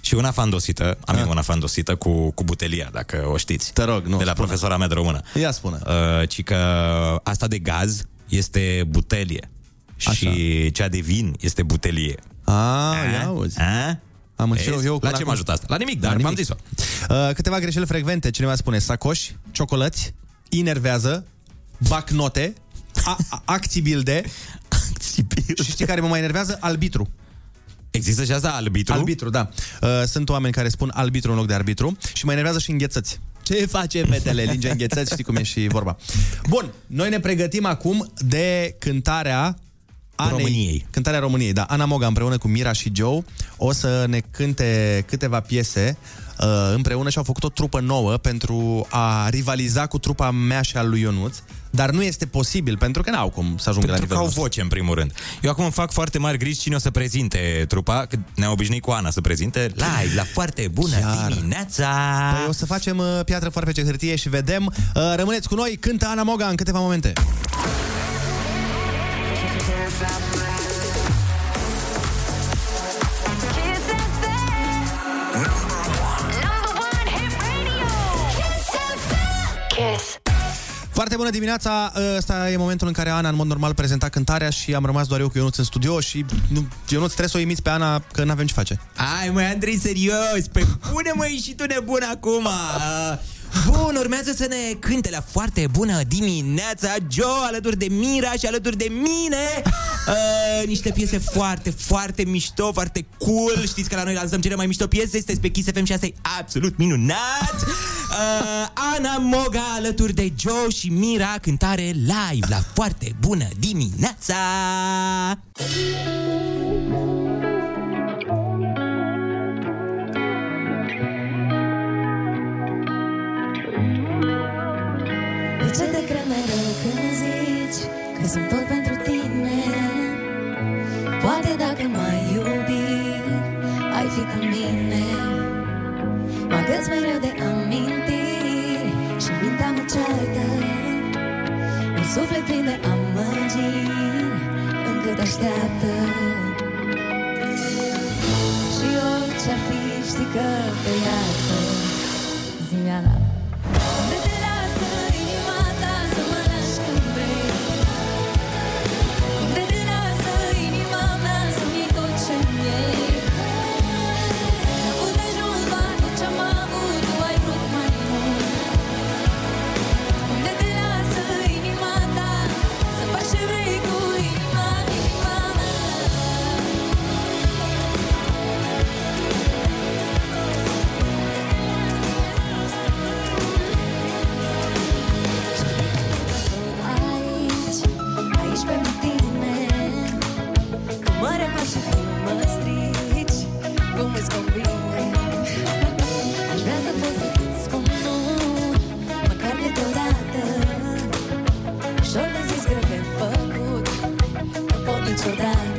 Și una fandosită, am eu una fandosită cu, cu butelia, dacă o știți. Te rog, nu. De la spune. profesora mea de română. Ia spune. Uh, ci că asta de gaz este butelie. Și cea de vin este butelie. A, ia auzi. A? Am Vezi? înțeles eu. La până ce acum. m-a ajutat asta? La nimic, dar La v-am nimic. zis-o. Uh, câteva greșeli frecvente. Cineva spune sacoși, ciocolăți, inervează, bacnote, a- a- acțibilde. Acțibilde. Și știi care mă mai enervează? Albitru. Există și asta, albitru? Albitru, da. Uh, sunt oameni care spun albitru în loc de arbitru și mă enervează și înghețăți. Ce face fetele? Linge înghețăți, știi cum e și vorba. Bun, noi ne pregătim acum de cântarea Anei, României. Cântarea României, da. Ana Moga împreună cu Mira și Joe o să ne cânte câteva piese uh, împreună și au făcut o trupă nouă pentru a rivaliza cu trupa mea și a lui Ionuț, dar nu este posibil pentru că n-au cum să ajungă la Pentru că nivelul au nostru. voce, în primul rând. Eu acum îmi fac foarte mari griji cine o să prezinte trupa, că ne-am obișnuit cu Ana să prezinte live, la foarte bună Chiar. dimineața! Păi o să facem uh, piatră, foarfece, hârtie și vedem. Uh, rămâneți cu noi, cântă Ana Moga în câteva momente. Foarte bună dimineața! Ăsta e momentul în care Ana, în mod normal, prezenta cântarea și am rămas doar eu cu Ionuț în studio și nu, Ionuț trebuie să o imiți pe Ana, că n-avem ce face. Ai, măi, Andrei, serios! Pe pune măi și tu nebun acum! Uh, Bun, urmează să ne cânte la foarte bună dimineața Joe alături de Mira și alături de mine. Uh, Niște piese foarte, foarte mișto, foarte cool. Știți că la noi lansăm cele mai mișto piese Este pe Kiss FM și asta e absolut minunat. Uh, Ana Moga alături de Joe și Mira Cântare live la foarte bună dimineața. De ce te cred mereu când zici Că sunt tot pentru tine. Poate dacă m-ai iubi Ai fi cu mine. Mă agăț mereu de amintiri Și mintea mă ceartă. În suflet plin de amăgiri Încă te așteaptă. Și orice-ar fi știi că te iartă. Zimiana Nu pot niciodată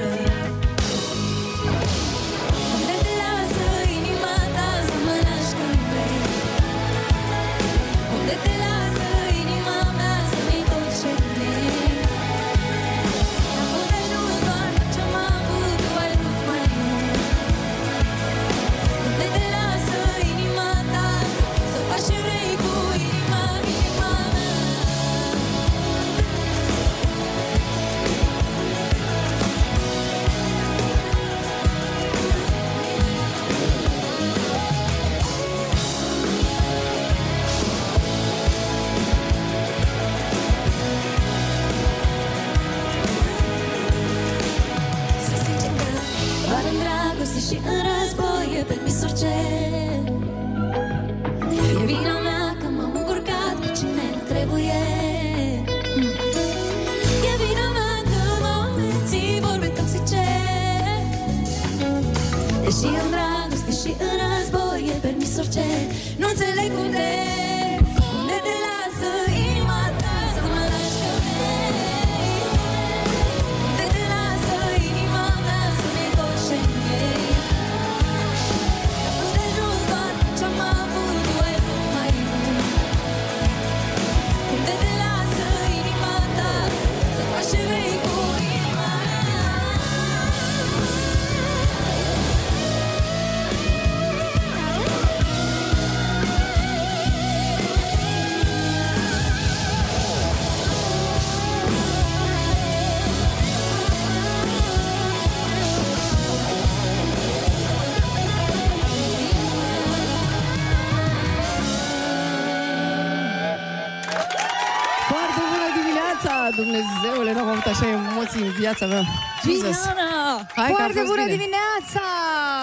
viața mea. Jesus. Diana! Hai Foarte bună bine. dimineața!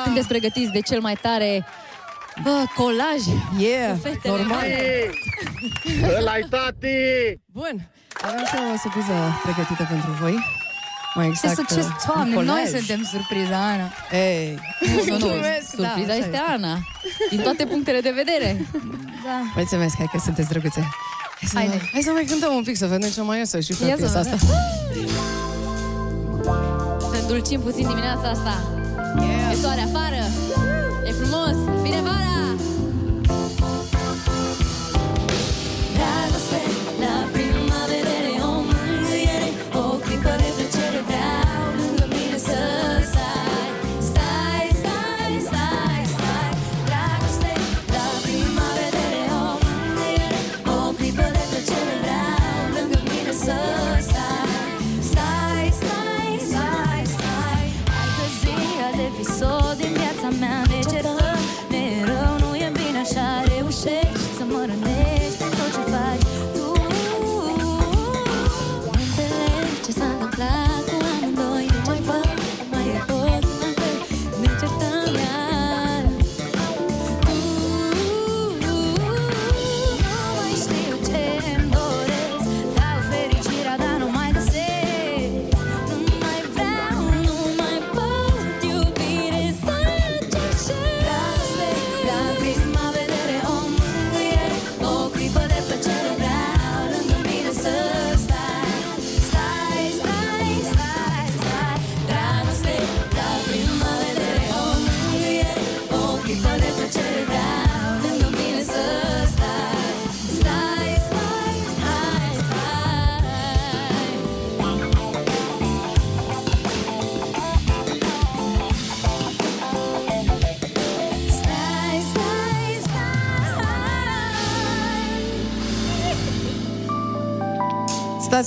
Sunteți pregătiți de cel mai tare Bă, colaj! Yeah, normal! Ăla-i tati! Bun, avem și o surpriză pregătită pentru voi. Mai exact, Ce succes, uh, Doamne, noi suntem surpriza, Ana. Ei, nu, nu, da, da, surpriza da, este Ana, din toate punctele de vedere. Da. Mulțumesc, hai că sunteți drăguțe. Hai să, hai să mai cântăm un pic, să vedem ce mai iese și pe piesa asta dezulcim puțin dimineața asta. Yeah. E soare afară, e frumos, vine vara!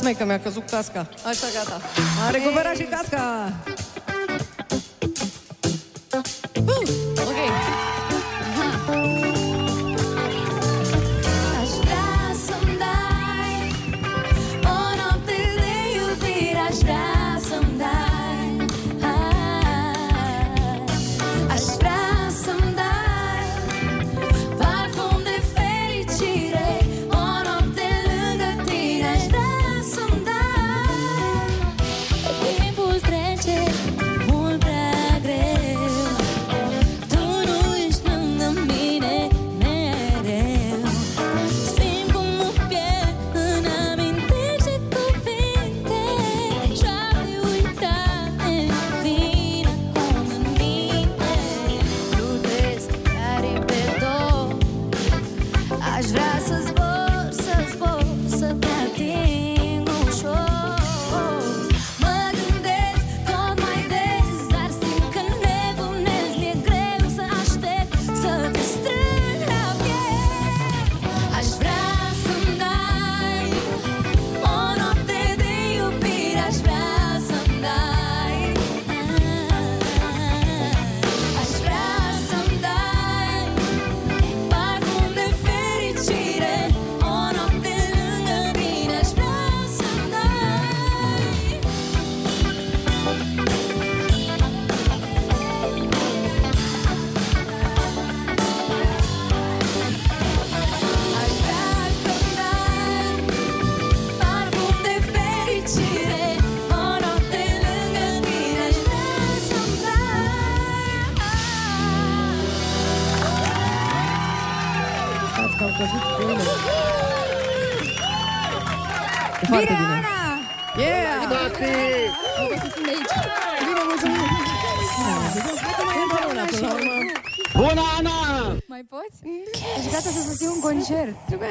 Mulțumesc că mi-a căzut casca. Așa, gata. Am recuperat și casca.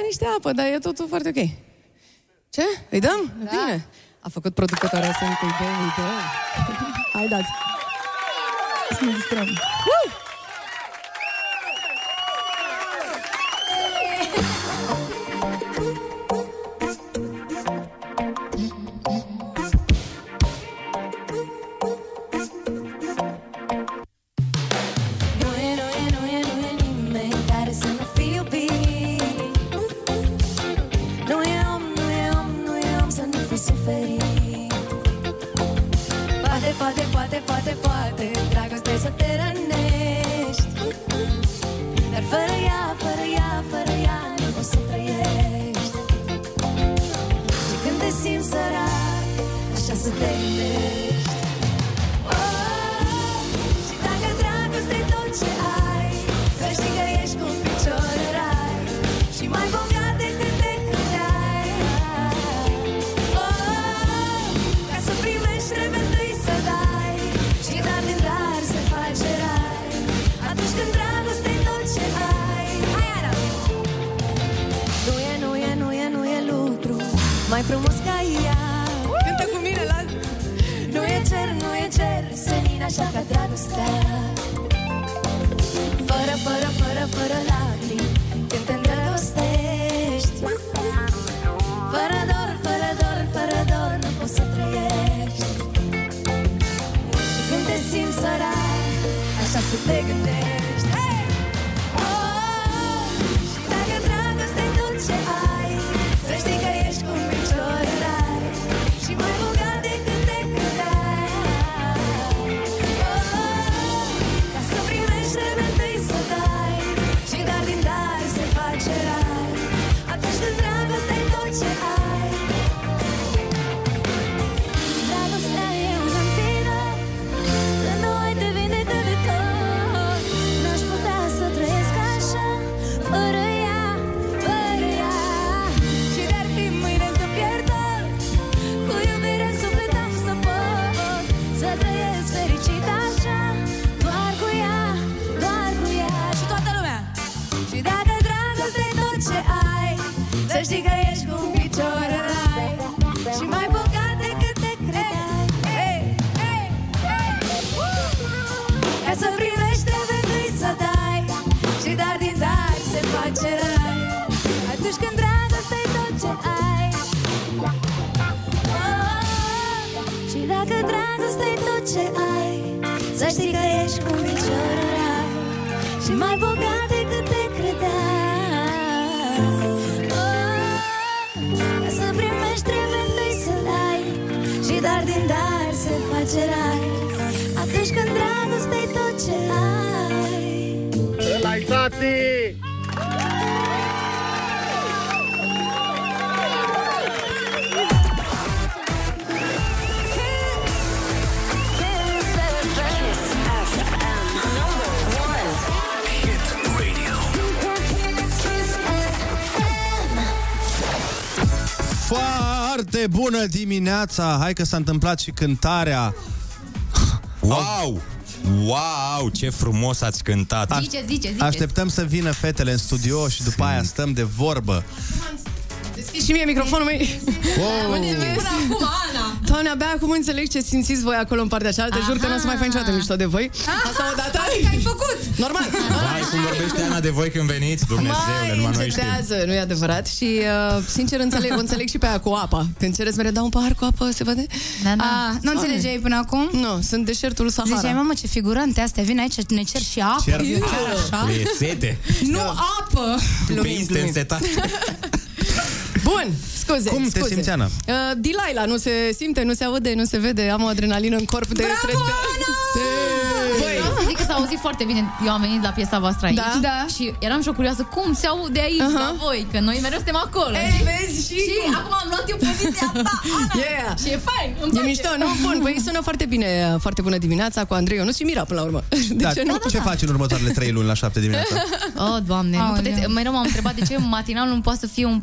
niște apă, dar e totul foarte ok. Ce? Îi dăm? Da. Bine. A făcut producătoarea să-i dăm, îi dăm. Hai, dați. Să ne distrăm. Uh! Ca ea dimineața! Hai că s-a întâmplat și cântarea. Wow! Wow, ce frumos ați cântat! Zice, zice, zice. Așteptăm să vină fetele în studio și după aia stăm de vorbă. Deschid și mie microfonul meu. Wow. Mulțumesc. acum, Ana. Doamne, abia acum înțeleg ce simțiți voi acolo în partea cealaltă. Jur că nu o să mai fac niciodată mișto de voi. Asta o dată. Adică ai făcut. Normal. Vai, cum vorbește Ana de voi când veniți, Dumnezeule, Mai numai noi știm. încetează, nu e adevărat Și uh, sincer înțeleg, o înțeleg și pe aia cu apa Când cereți mereu, dau un pahar cu apă, se vede? Da, da. A, nu înțelegeai până acum? Nu, sunt deșertul Sahara Ziceai, mamă, ce figurante astea, vin aici, ne cer și apă. Cer Eu apă. chiar așa? E sete. Nu apă! Tu pe Insta însetat. Bun, scuze Cum te scuze. simți, Ana? Uh, Delilah, nu se simte, nu se aude, nu se vede Am o adrenalină în corp de Bravo, Ana! Vreau să zic că s-a auzit foarte bine. Eu am venit la piesa voastră aici Da. Da. și eram și eu curioasă cum se aude aici Aha. la voi, că noi mereu suntem acolo. Ei, vezi și și cum. acum am luat eu poziția ta, Ana. Yeah. Și e fain, îmi E place. mișto, nu? Bun, păi sună foarte bine, foarte bună dimineața cu Andrei Ionuț și Mira până la urmă. De Da, ce nu? ce faci în următoarele trei luni la 7 dimineața? Oh, doamne, nu Aoleu. puteți, mereu m-am întrebat de ce matinalul nu poate să fie un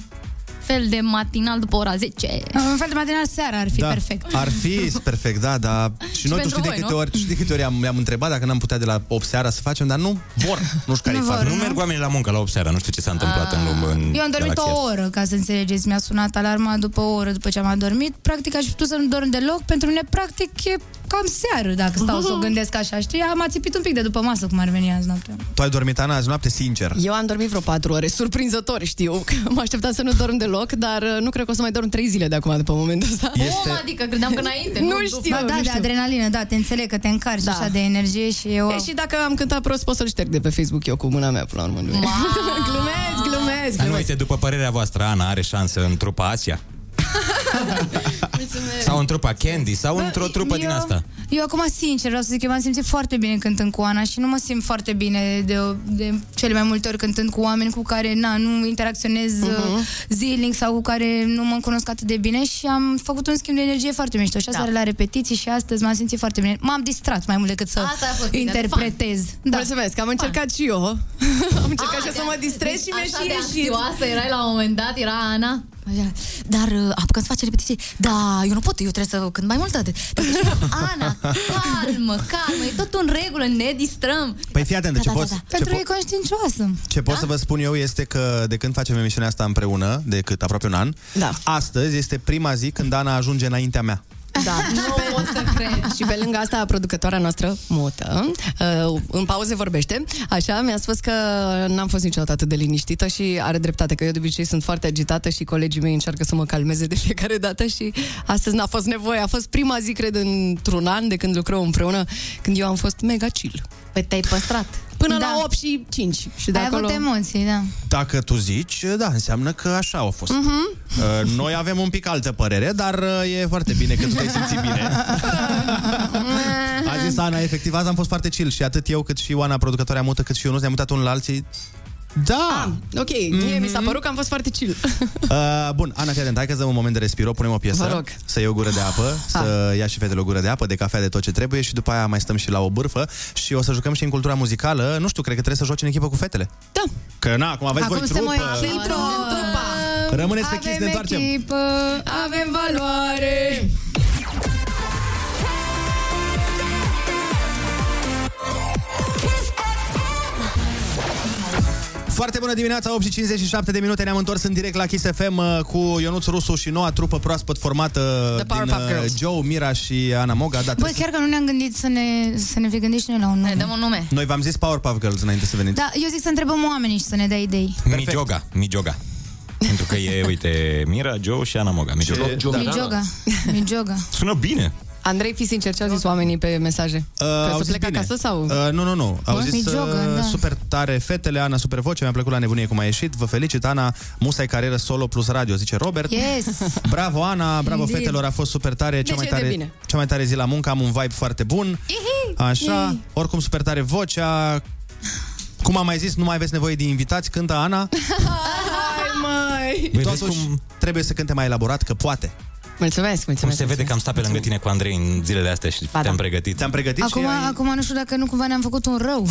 fel de matinal după ora 10. Un fel de matinal seara ar fi da, perfect. Ar fi perfect, da, dar și, noi tu pentru știi de voi, câte nu? ori, tu știi de câte ori am, mi-am întrebat dacă n-am putea de la 8 seara să facem, dar nu vor. Nu știu care Nu e vor, faza. Nu merg oamenii la muncă la 8 seara, nu știu ce s-a întâmplat în lume. În Eu am dormit galaxia o oră, ca să înțelegeți. Mi-a sunat alarma după o oră după ce am adormit. Practic aș fi putut să nu dorm deloc. Pentru mine, practic, e cam seară, dacă stau să o gândesc așa, știi? Am ațipit un pic de după masă, cum ar veni azi noaptea. Tu ai dormit, Ana, azi noapte, sincer. Eu am dormit vreo patru ore, surprinzător știu, că mă așteptam să nu dorm deloc, dar uh, nu cred că o să mai dorm trei zile de acum, după momentul ăsta. Este- Cum adică? Credeam că înainte. Nu după. știu. Ba, da, nu de știu. adrenalină, da, te înțeleg că te încarci Da. așa de energie și eu... E, și dacă am cântat prost, pot să-l șterg de pe Facebook eu cu mâna mea până la urmă. Nu e. glumesc, glumesc, Dar nu, glumesc. este după părerea voastră, Ana are șansă în trupa Asia? Sau în trupa Candy? Sau într-o trupă din eu, asta? Eu acum, sincer, vreau să zic, eu m-am simțit foarte bine cântând cu Ana și nu mă simt foarte bine de, de cele mai multe ori cântând cu oameni cu care na, nu interacționez uh-huh. zilnic sau cu care nu mă cunosc atât de bine și am făcut un schimb de energie foarte mișto. Și asta Da. la repetiții și astăzi m-am simțit foarte bine. M-am distrat mai mult decât să Asta a fost bine, interpretez. Da. Mulțumesc, am încercat și eu. am încercat și eu să mă distrez și mi-a Așa și de ieșit. anxioasă erai la un moment dat, era Ana. Așa. Dar uh, apucăm să facem repetiții. Da, eu nu pot, eu trebuie să cânt mai mult. De, de, Ana, calmă, calmă, e tot în regulă, ne distrăm. Păi fii atent, ce da, da, poți, da. ce, Pentru po- e conștiincioasă. ce pot să vă spun eu este că de când facem emisiunea asta împreună, de cât aproape un an, Da. astăzi este prima zi când Ana ajunge înaintea mea. Da, nu pot să cred. Și pe lângă asta, producătoarea noastră, Mută, uh, în pauze vorbește, așa, mi-a spus că n-am fost niciodată atât de liniștită și are dreptate, că eu de obicei sunt foarte agitată și colegii mei încearcă să mă calmeze de fiecare dată și astăzi n-a fost nevoie. A fost prima zi, cred, într-un an de când lucrăm împreună, când eu am fost mega chill. Păi te-ai păstrat. Până Da. la 8 și 5. Și de Ai acolo... avut emoții, da. Dacă tu zici, da, înseamnă că așa au fost. Mhm. Uh, Noi avem un pic altă părere, dar uh, e foarte bine că tu te-ai simțit bine. A zis Ana, efectiv, azi am fost foarte chill și atât eu cât și Oana, producătoarea mută, cât și eu nu ne-am mutat unul la alții. Da! Ok, mie mi s-a părut că am fost foarte chill. Uh, bun, Ana, fii atent, hai că dăm un moment de respiro, punem o piesă, Vă rog. să iei o gură de apă, să ia și fetele o gură de apă, de cafea, de tot ce trebuie și după aia mai stăm și la o bârfă și o să jucăm și în cultura muzicală. Nu știu, cred că trebuie să joci în echipă cu fetele. Da. Că na, acum aveți Acum voi suntem trupă. o echipă. Rămâneți pe Avem chis, ne întoarcem. echipă, avem valoare. Foarte bună dimineața, 8 și 57 de minute Ne-am întors în direct la Kiss FM uh, Cu Ionuț Rusu și noua trupă proaspăt formată The Din Powerpuff uh, Girls. Joe, Mira și Ana Moga da, Băi, trebuie să- chiar că nu ne-am gândit să ne, să ne fi gândit și noi la un nume. Ne dăm un nume. Noi v-am zis Powerpuff Girls înainte să veniți Da, eu zic să întrebăm oamenii și să ne dea idei. Mijioga, Mijioga. Pentru că e, uite, Mira, Joe și Ana Moga. Mijioga. Mijoga. Mijoga. Sună bine. Andrei, fii sincer, ce au zis oamenii pe mesaje? Uh, Că au să zis plec bine. acasă sau? Uh, nu, nu, nu. Au Nu? zis uh, Mijogă, da. super tare fetele, Ana, super voce, mi-a plăcut la nebunie cum a ieșit. Vă felicit, Ana, musai carieră solo plus radio, zice Robert. Yes. Bravo, Ana, bravo Indeed. fetelor, a fost super tare. Cea Deci mai e de tare, bine. cea mai tare zi la muncă, am un vibe foarte bun. Așa, Yay. oricum super tare vocea. Cum am mai zis, nu mai aveți nevoie de invitați, cântă Ana. Hai, mai! Totuși, trebuie să cânte mai elaborat, că poate. Mulțumesc, Cum mulțumesc. se vede că am stat pe lângă tine cu Andrei în zilele astea și te-am pregătit. Te-am pregătit Acum, acum nu știu dacă nu cumva ne-am făcut un rău.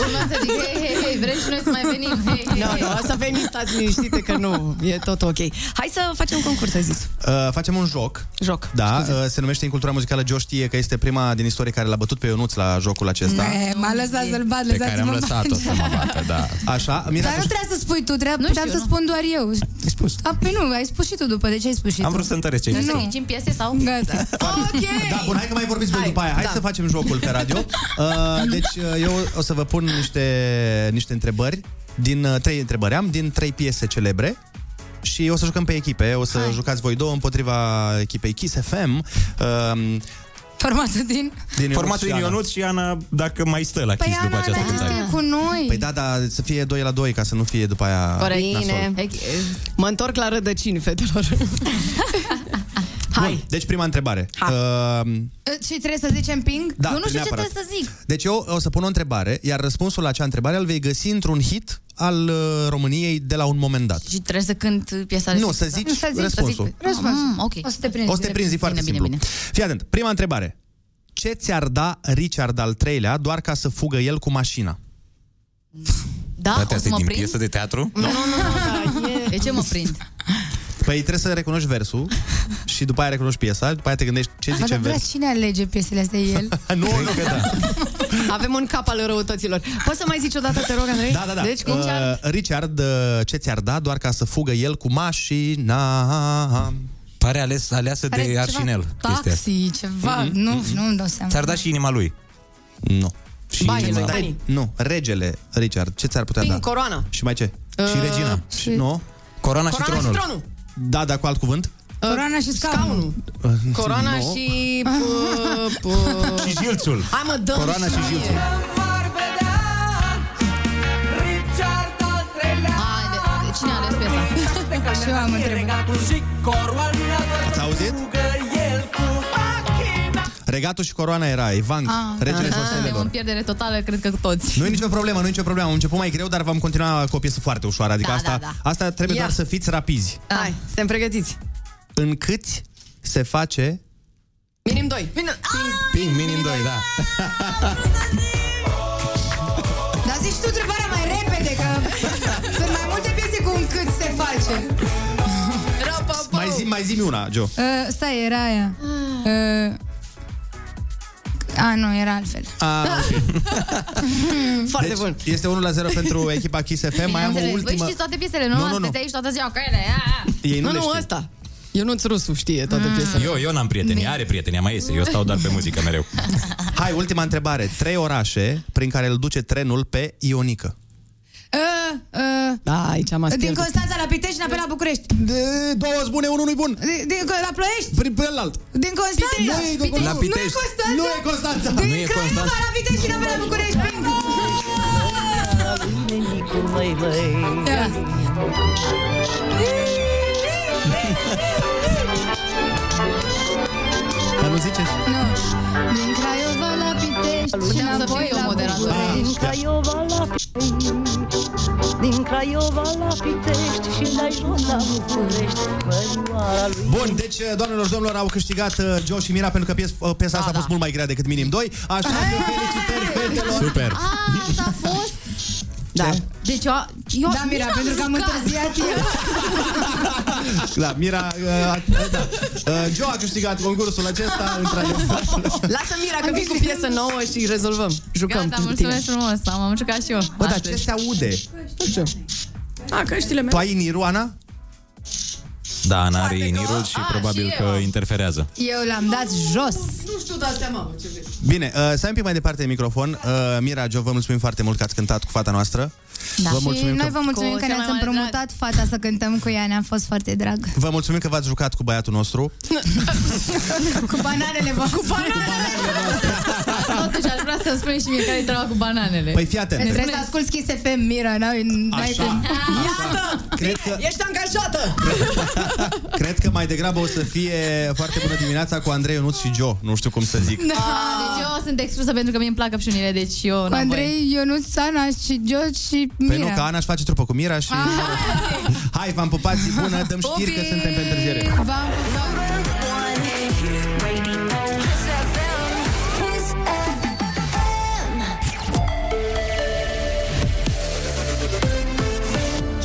Urma să zic, hei, hei, hei, vrem și noi să mai venim. Hei, hei, Nu, hei. nu, o să veniți, stați liniștite că nu, e tot ok. Hai să facem un concurs, ai zis. Uh, facem un joc. Joc. Da, uh, se numește în cultura muzicală Joe știe că este prima din istorie care l-a bătut pe Ionuț la jocul acesta. Ne, M-a lăsat să-l bat, Pe care am lăsați-mă lăsat-o să mă bată, da. Așa, Mira, Dar nu trebuia să spui tu, trebuia, Nu puteam știu, să nu. spun doar eu. Ai spus. A, păi nu, ai spus și tu după, de ce ai spus și tu? Am vrut să întăresc ce ai zis. Nu. Aici în piese sau? Gata. Ok! Da, bun, hai că mai vorbiți voi după aia. Hai da. să facem jocul pe radio. Uh, deci, uh, eu o să vă pun niște, niște întrebări. Din uh, trei întrebări am, din trei piese celebre. Și o să jucăm pe echipe. O să Hai. jucați voi două împotriva echipei Kiss FM. Uh, Formată din... din Formatul din și Ana. Ionuț și Ana, dacă mai stă la Păi Kiss după Ana, această dar cântare. este cu noi. Păi da, da, să fie 2 la 2 ca să nu fie după aia Corect. nasol. Bine. Mă întorc la rădăcini, fetelor. Bun, deci prima întrebare. Uh, Și trebuie să zicem ping? Da, eu nu știu neapărat. ce trebuie să zic. Deci eu o să pun o întrebare, iar răspunsul la acea întrebare îl vei găsi într-un hit al uh, României de la un moment dat. Și trebuie să cânt piesa Nu, respectivă. să zici Nu, să zic, răspunsul. Să zic, răspunsul. Mm, ok. O să te prinzi. O să te prinzi foarte bine, simplu. bine. Fii atent, prima întrebare. Ce ți-ar da Richard al treilea doar ca să fugă el cu mașina? Da, Toate o să astea mă din prind? piesă de teatru? Nu, nu, nu, da, e... De ce mă prind? Păi trebuie să recunoști versul și după aia recunoști piesa, după aia te gândești ce Mă, zice dar vrea vers. cine alege piesele astea el? nu, nu, că da. Avem un cap al răutăților. Poți să mai zici o dată, te rog, Andrei? Da, da, da. Deci, cum uh, Richard, uh, ce ți-ar da doar ca să fugă el cu mașina? Pare ales, aleasă Are de ceva Arșinel. chestia asta. Taxi, ceva. Mhm, Nu, nu îmi dau seama. Ți-ar da și inima lui. Nu. Și Banii, inima... banii. Nu, regele Richard, ce ți-ar putea Ping, da? coroana. Și mai ce? Uh, și regina. și- Nu? Coroana, Coroana și tronul. Da, dar cu alt cuvânt? Coroana și scaunul. Coroana Nu. și... P- p- Și jilțul. Hai mă, dăm Coroana și jilțul. A, de, de, cine a ales piesa? Și eu am întrebat. Ați auzit? Regatul și coroana era Ivan, Ah. regele Aha, e o șoselelor. pierdere totală, cred că toți. Nu e nicio problemă, nu e nicio problemă. Am început mai greu, dar vom continua cu o piesă foarte ușoară. Adică Da, asta, da, da. asta trebuie Ia. doar să fiți rapizi. Hai, suntem pregătiți. În câți se face... Minim 2. Minim... Ping, minim 2, da. Dar zici tu întrebarea mai repede, că sunt mai multe piese cu un cât se face. mai zi una, Joe. Uh, stai, era aia. Uh, a, nu, era altfel. A, ok. Foarte deci, bun. Este 1 la 0 pentru echipa Kiss FM. Mai am o Înțeles. Voi ultimă... știți toate piesele, nu? Nu, nu, nu. Sunteți aici toată ziua cu ele. a, a. Ei nu, Nu, le nu, știu. ăsta. Ionuț Rusu știe toate piesele. Eu, eu n-am prieteni, are prieteni, mai iese. Eu stau doar pe muzică mereu. Hai, ultima întrebare. Trei orașe prin care îl duce trenul pe Ionică. Uh, uh, Da, aici m-a din speriat. Constanța la Pitești și înapoi la București. De două bune, unul nu-i bun. Din, din, la Ploiești? Prin pe alt. Din Constanța? Nu e Pitești. La Nu e Pitești. Constanța? Nu e Constanța. Din Nu e Craiova Constanța. la Pitești și înapoi la București. Bingo! Ia. Dar nu ziceți? Nu. Din Craiova la Pitești și Puteam să înapoi fiu eu la moderator. București. Din Craiova la Pitești Din Craiova la Pitești Și dai jos la București Mărioara lui Bun, deci, doamnelor și domnilor, au câștigat uh, Joe și Mira pentru că pies, uh, piesa asta a fost mult mai grea decât minim 2. Așa că felicitări fetelor. Super. Ah, asta a fost? Da. Deci eu, eu da, Mira, pentru că am întârziat eu. Da, Mira, uh, uh, da. Uh, Joe a câștigat concursul acesta, într-adevăr. Lasă Mira că vii cu piesă nouă și rezolvăm. Jucăm Gata, cu tine. mulțumesc frumos, am, am jucat și eu. Bă, dar ce se aude? Nu știu. A, căștile Tu mele. ai inirul, Ana? Da, n-are inirul și A, probabil și că eu. interferează. Eu l-am dat jos. Nu știu, dar astea, mamă, ce vrei. Bine, uh, să un pic mai departe de microfon. Uh, Mira, Joe, vă mulțumim foarte mult că ați cântat cu fata noastră. Da. Vă și mulțumim, noi că, vă mulțumim Cu că cel ne-ați mai mare împrumutat fata să cântăm cu ea, ne-a fost foarte drag. vă mulțumim că v-ați jucat cu băiatul nostru. cu bananele vă Cu bananele Totuși aș vrea să-mi spui și mie care-i treaba cu bananele. Păi fii atent. Trebuie să asculti Kiss FM, Mira, n-ai, n-ai Așa. cum. Iată! Cred că, Ești angajată! cred că mai degrabă o să fie foarte bună dimineața cu Andrei Ionuț și Joe. Nu știu cum să zic. Ah, deci eu sunt exclusă pentru că mie îmi plac căpșunile, deci eu Cu n-am voie. Andrei, Ionuț, Ana și George și Păi Mira. nu, că Ana își face trupă cu Mira și... Hai, v-am pupat, zi bună, dăm știri că suntem pe întârziere. V-am- v-am-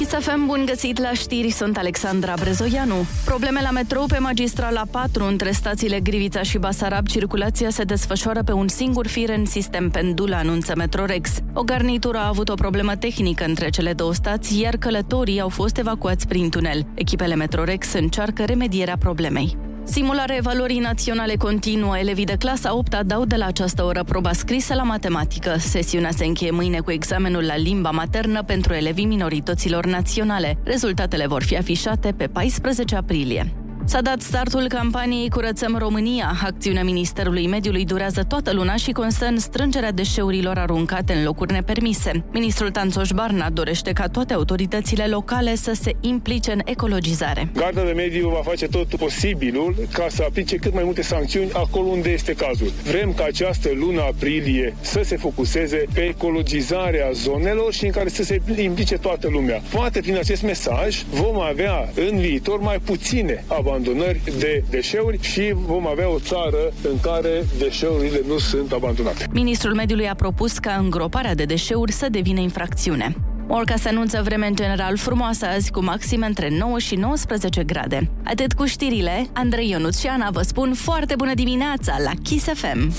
Kiss FM, bun găsit la știri, sunt Alexandra Brezoianu. Probleme la metrou pe magistrala 4 între stațiile Grivița și Basarab. Circulația se desfășoară pe un singur fir în sistem pendul, anunță Metrorex. O garnitură a avut o problemă tehnică între cele două stații, iar călătorii au fost evacuați prin tunel. Echipele Metrorex încearcă remedierea problemei. Simularea evaluării naționale continuă. Elevii de clasa 8 dau de la această oră proba scrisă la matematică. Sesiunea se încheie mâine cu examenul la limba maternă pentru elevii minorităților naționale. Rezultatele vor fi afișate pe 14 aprilie. S-a dat startul campaniei Curățăm România. Acțiunea Ministerului Mediului durează toată luna și constă în strângerea deșeurilor aruncate în locuri nepermise. Ministrul Tanțoș Barna dorește ca toate autoritățile locale să se implice în ecologizare. Garda de mediu va face tot posibilul ca să aplice cât mai multe sancțiuni acolo unde este cazul. Vrem ca această lună aprilie să se focuseze pe ecologizarea zonelor și în care să se implice toată lumea. Poate prin acest mesaj vom avea în viitor mai puține abandonări de deșeuri și vom avea o țară în care deșeurile nu sunt abandonate. Ministrul Mediului a propus ca îngroparea de deșeuri să devină infracțiune. Orca se anunță vreme în general frumoasă azi cu maxime între 9 și 19 grade. Atât cu știrile, Andrei Ionuț și Ana vă spun foarte bună dimineața la Kiss FM.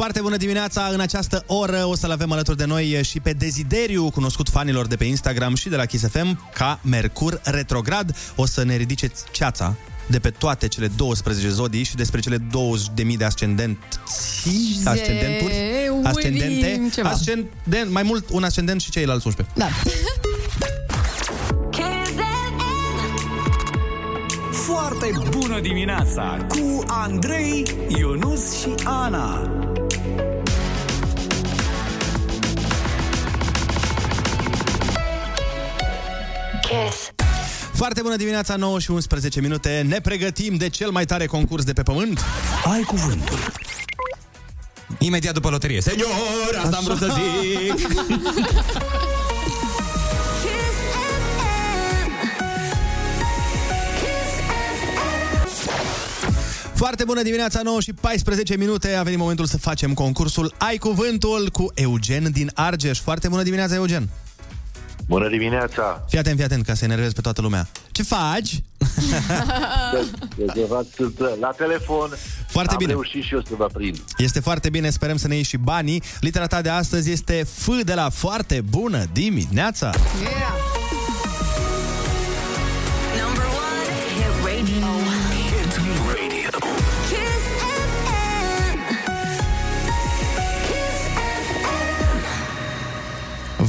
Foarte bună dimineața! În această oră o să-l avem alături de noi și pe Desideriu, cunoscut fanilor de pe Instagram și de la Kiss FM, ca Mercur retrograd. O să ne ridice ceața de pe toate cele 12 zodii și despre cele 20.000 de ascendent ascendenturi, Zeurim ascendente, ceva. ascendent, mai mult un ascendent și ceilalți 11. Da. Foarte bună dimineața cu Andrei, Ionus și Ana. Foarte bună dimineața, 9 și 11 minute. Ne pregătim de cel mai tare concurs de pe pământ. Ai cuvântul. Imediat după loterie. Senior, asta am vrut să zic. Foarte bună dimineața, 9 și 14 minute. A venit momentul să facem concursul Ai Cuvântul cu Eugen din Argeș. Foarte bună dimineața, Eugen. Bună dimineața! Fii atent, fii atent, ca să enervezi pe toată lumea. Ce faci? Sunt la telefon. Foarte Am bine. reușit și eu să vă prind. Este foarte bine, sperăm să ne iei și banii. Litera ta de astăzi este F de la foarte bună dimineața. Yeah.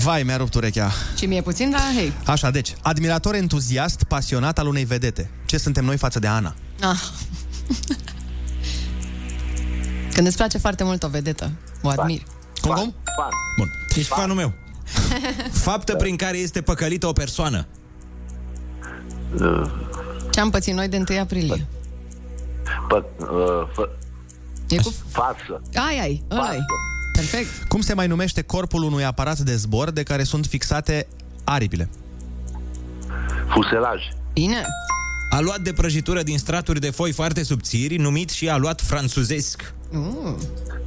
Vai, mi-a rupt urechea. Și mie puțin, dar hei. Așa, deci, admirator entuziast, pasionat al unei vedete. Ce suntem noi față de Ana? Ah. Când îți place foarte mult o vedetă, o admiri. Cum, cum? Fan. Bun. Ești fanul meu. Faptă prin care este păcălită o persoană. Ce am pățit noi de 1 aprilie? Pă, uh, fă, E cu... față. Ai, ai, ăla Perfect. Cum se mai numește corpul unui aparat de zbor de care sunt fixate aripile? Fuselaj. Bine. A luat de prăjitură din straturi de foi foarte subțiri, numit și a luat franțuzesc. Mm.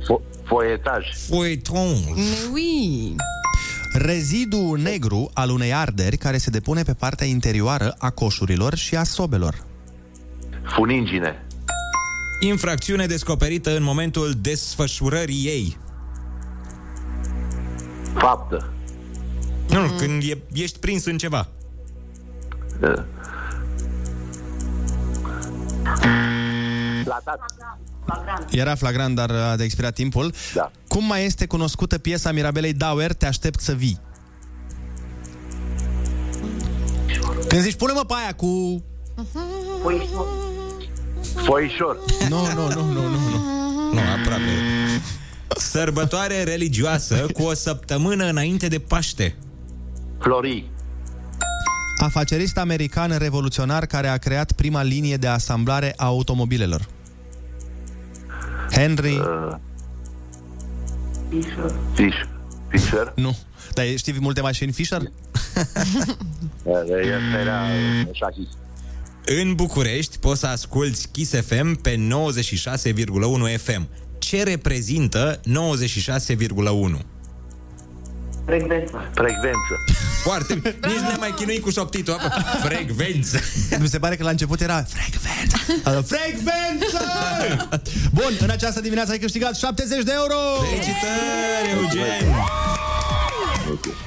Fo- foietaj. Foieton. Mais oui. Rezidu negru al unei arderi care se depune pe partea interioară a coșurilor și a sobelor. Funingine. Infracțiune descoperită în momentul desfășurării ei. Faptă. Nu, nu, când e, ești prins în ceva. Uh. Flatat. Era flagrant, dar a de expirat timpul. Da. Cum mai este cunoscută piesa Mirabelei Dauer, Te aștept să vii? Când zici, pune-mă pe aia cu... Foișor. Nu, nu, nu, nu, nu, nu. Nu, aproape. Sărbătoare religioasă cu o săptămână înainte de Paște. Florii. Afacerist american revoluționar care a creat prima linie de asamblare a automobilelor. Henry... Uh. Fish. Fisher. Nu. Dar știi multe mașini Fisher? Ăsta era uh, șahist. În București poți să asculti Kiss FM pe 96,1 FM. Ce reprezintă 96,1? Frecvență. Frecvență. Foarte bine. Nici nu ne mai chinui cu șoptitul. apă. Frecvență. Mi se pare că la început era frecvență. Frecvență! Bun, în această dimineață ai câștigat 70 de euro! Felicitări, Eugen!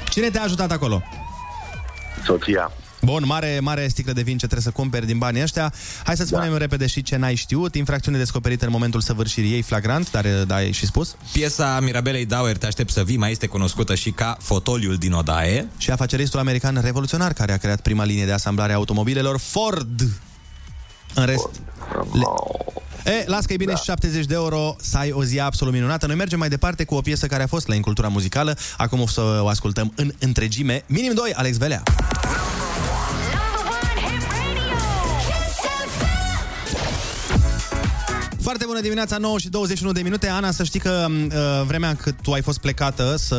Cine te-a ajutat acolo? Soția. Bun, mare, mare sticlă de vin ce trebuie să cumperi din banii ăștia. Hai să spunem da. repede și ce n-ai știut. Infracțiune descoperită în momentul săvârșirii ei, flagrant, dar da, ai și spus. Piesa Mirabelei Dauer, Te aștept să vii, mai este cunoscută și ca Fotoliul din odaie. Și afaceristul american revoluționar care a creat prima linie de asamblare a automobilelor Ford. În rest... Le... E, las că e bine da. și 70 de euro să ai o zi absolut minunată. Noi mergem mai departe cu o piesă care a fost la Incultura Muzicală. Acum o să o ascultăm în întregime. Minim 2, Alex Velea. Foarte bună dimineața, 9 și 21 de minute. Ana, să știi că uh, vremea cât tu ai fost plecată să,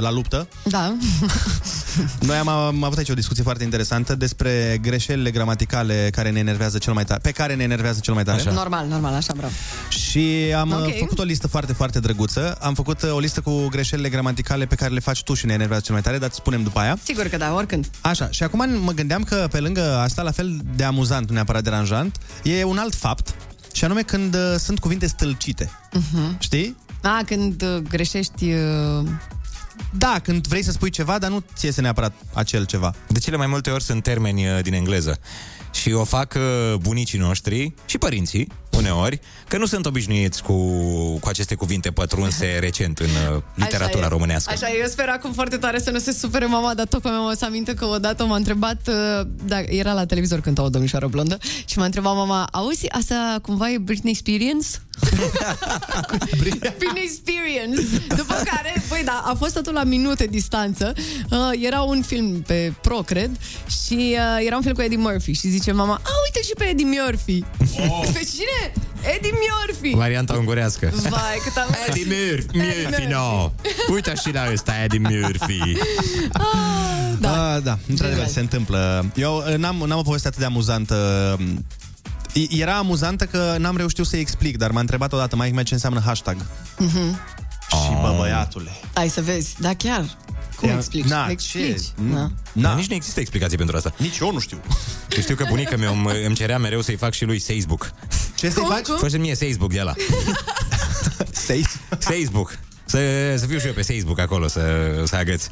la luptă, Da. noi am, am avut aici o discuție foarte interesantă despre greșelile gramaticale care ne enervează cel mai tare, pe care ne enervează cel mai tare. Așa. Normal, normal, așa vreau. Și am Ok. okay. făcut o listă foarte, foarte drăguță. Am făcut uh, o listă cu greșelile gramaticale pe care le faci tu și ne enervează cel mai tare, dar îți spunem după aia. Sigur că da, oricând. Așa, și acum mă gândeam că pe lângă asta, la fel de amuzant, nu neapărat deranjant, e un alt fapt, și anume când uh, sunt cuvinte stâlcite. Uh-huh. Știi? A, când uh, greșești... Uh... Da, când vrei să spui ceva, dar nu ți iese neapărat acel ceva. De cele mai multe ori sunt termeni uh, din engleză. Și o fac uh, bunicii noștri și părinții, uneori, că nu sunt obișnuiți cu, cu aceste cuvinte pătrunse recent în uh, literatura Așa e. românească. Așa, e. eu sper acum foarte tare să nu se supere mama, dar tocmai mi-am să aminte că odată m-a întrebat, uh, da, era la televizor cânta o domnișoară blondă și m-a întrebat mama, auzi, asta cumva e Britney Experience? Britney Experience. După care, băi, da, a fost totul la minute distanță. Uh, era un film pe Pro, cred, și uh, era un film cu Eddie Murphy și zice mama, a, uite și pe Eddie Murphy. Oh. Pe cine? Eddie Murphy. Varianta ungurească. Vai, cât am... Eddie Murphy, Murphy, no. Uite și la ăsta, Eddie Murphy. Da, da într-adevăr, se întâmplă. Eu uh, n-am, n-am o poveste atât de amuzantă uh, E- Era amuzantă că n-am reușit să-i explic, dar m-a întrebat odată mai mea ce înseamnă hashtag. Mhm. Și bă, băiatule. Hai să vezi, da chiar. Cum Ia- explici? Na, explici. ce? Na. Da. Nici nu există explicație pentru asta. Nici eu nu știu. Eu știu că bunica mea îmi, îmi cerea mereu să-i fac și lui Facebook. Ce să-i faci? Fă mie Facebook de la. Facebook. Să, să fiu și eu pe Facebook acolo, să, să agăți.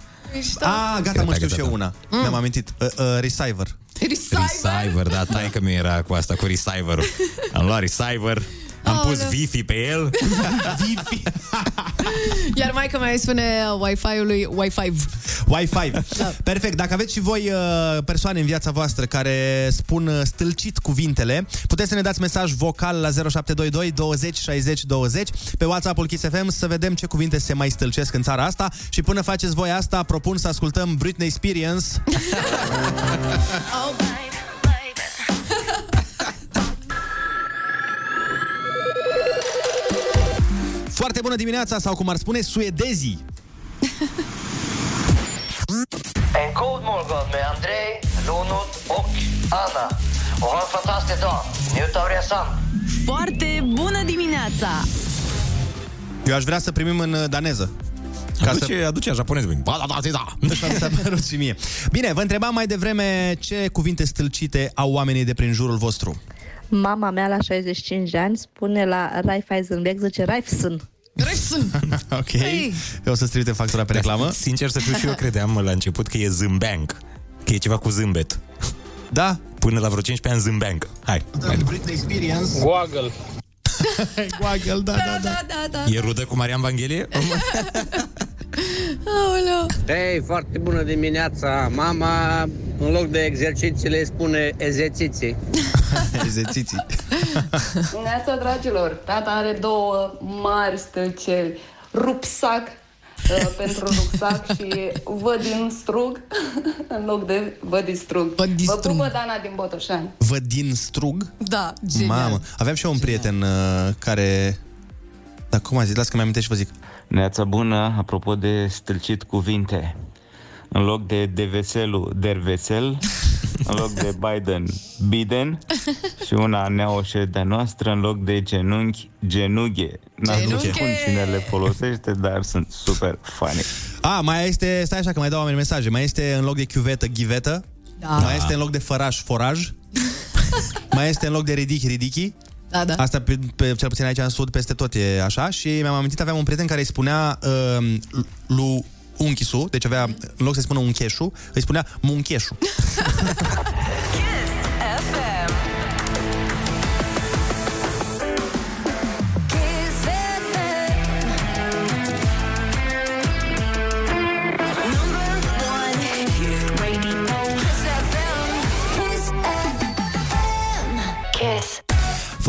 Ah, gata, mă știu și eu una. Mm. Mi-am amintit. Uh, uh, receiver. Receiver, da, tai că mi era cu asta, cu receiver-ul. Am luat receiver, am pus Aoleu. Wi-Fi pe el. Wi-Fi. Iar mai că mai spune Wi-Fi-ului Wi-Fi. Wi-Fi. Da. Perfect. Dacă aveți și voi uh, persoane în viața voastră care spun uh, stâlcit cuvintele, puteți să ne dați mesaj vocal la 0722 20 60 20 pe WhatsApp-ul Kiss FM să vedem ce cuvinte se mai stâlcesc în țara asta și până faceți voi asta, propun să ascultăm Britney Experience. Foarte bună dimineața sau cum ar spune suedezii. En god morgon med Andrei, Ronald och Anna. Och ha en fantastisk dag. Njut av resan. Foarte bună dimineața! Eu aș vrea să primim în uh, daneză. Aduce, aduce japonez, bine. Ba, da, da, da, da. Așa mi s-a părut și mie. Bine, vă întrebam mai devreme ce cuvinte stâlcite au oamenii de prin jurul vostru. Mama mea la 65 de ani spune la Raiffeisenberg, zice Raiffsen. ok. Eu o să-ți trimite factura pe reclamă. Sincer să fiu și eu credeam la început că e zâmbeanc. Că e ceva cu zâmbet. Da? Până la vreo 15 ani zâmbeanc. Hai. mai departe. Goagel. Goagel, da, da, da, da, da. E rudă cu Marian Vanghelie? Aoleu. Hei, foarte bună dimineața. Mama, în loc de exerciții, le spune ezețiții. Ezețiții. Neața, dragilor, tata are două mari stălceli. Rupsac uh, pentru rucsac și văd din strug în loc de văd din strug. Vă pupă Dana din Botoșani. Vă din strug? Da, Mamă, aveam și eu un prieten uh, care... Dar cum a zis? Las că mi-am și vă zic. Neața bună, apropo de stâlcit cuvinte. În loc de deveselu, dervesel, în loc de Biden, Biden și una neoșe de noastră, în loc de genunchi, genughe. N-am Genunche! spun cine le folosește, dar sunt super funny. A, mai este, stai așa că mai dau oameni mesaje, mai este în loc de chiuvetă, ghivetă, Da. mai este în loc de făraș, foraj, mai este în loc de ridichi, ridichi, Da, da. Asta, pe, pe, cel puțin aici în sud, peste tot e așa Și mi-am amintit, aveam un prieten care îi spunea uh, lui unchisu Deci avea, în loc să spună uncheșu Îi spunea muncheșu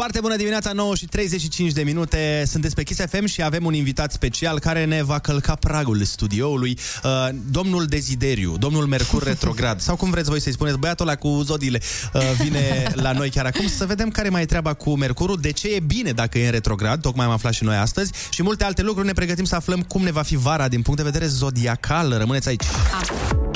Foarte bună dimineața, 9 și 35 de minute. Sunteți pe Kiss FM și avem un invitat special Care ne va călca pragul studioului uh, Domnul Dezideriu, domnul Mercur Retrograd. Sau cum vreți voi să-i spuneți Băiatul ăla cu zodiile uh, Vine la noi chiar acum. Să vedem care mai e treaba cu Mercurul De ce e bine dacă e în retrograd Tocmai am aflat și noi astăzi. Și multe alte lucruri ne pregătim să aflăm Cum ne va fi vara din punct de vedere zodiacal. Rămâneți aici. Kiss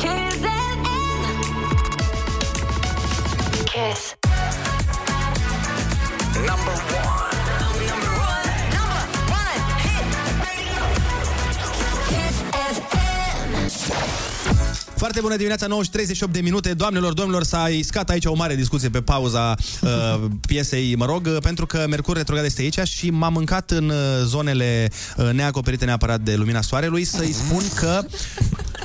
Foarte bună dimineața, 9 și 38 de minute. Doamnelor, domnilor, s-a iscat aici o mare discuție pe pauza uh, piesei, mă rog, uh, pentru că Mercur retrograd este aici și m-am mâncat în uh, zonele uh, neacoperite neapărat de lumina soarelui să-i spun că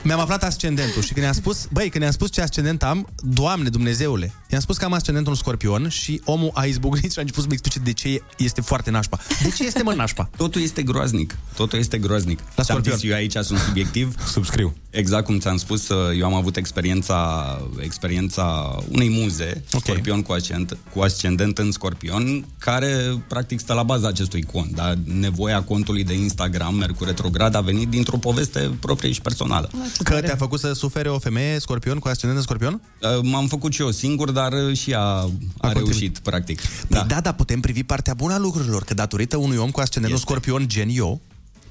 mi-am aflat ascendentul și când i-am spus, băi, când i-am spus ce ascendent am, Doamne Dumnezeule, i-am spus că am ascendentul un scorpion și omul a izbucnit și a început să-mi explice de ce este foarte nașpa. De ce este mă nașpa? Totul este groaznic. Totul este groaznic. La Ți-am scorpion. zis, eu aici sunt subiectiv. Subscriu. Exact cum ți-am spus, eu am avut experiența, experiența unei muze, okay. scorpion cu ascendent, cu ascendent în scorpion, care practic stă la baza acestui cont. Dar nevoia contului de Instagram, Mercur Retrograd, a venit dintr-o poveste proprie și personală. Că te-a făcut să sufere o femeie scorpion cu ascendent în scorpion? Uh, M-am făcut și eu singur, dar uh, și ea a, a reușit, practic. Da. da, dar putem privi partea bună a lucrurilor, că datorită unui om cu ascendentul scorpion gen eu,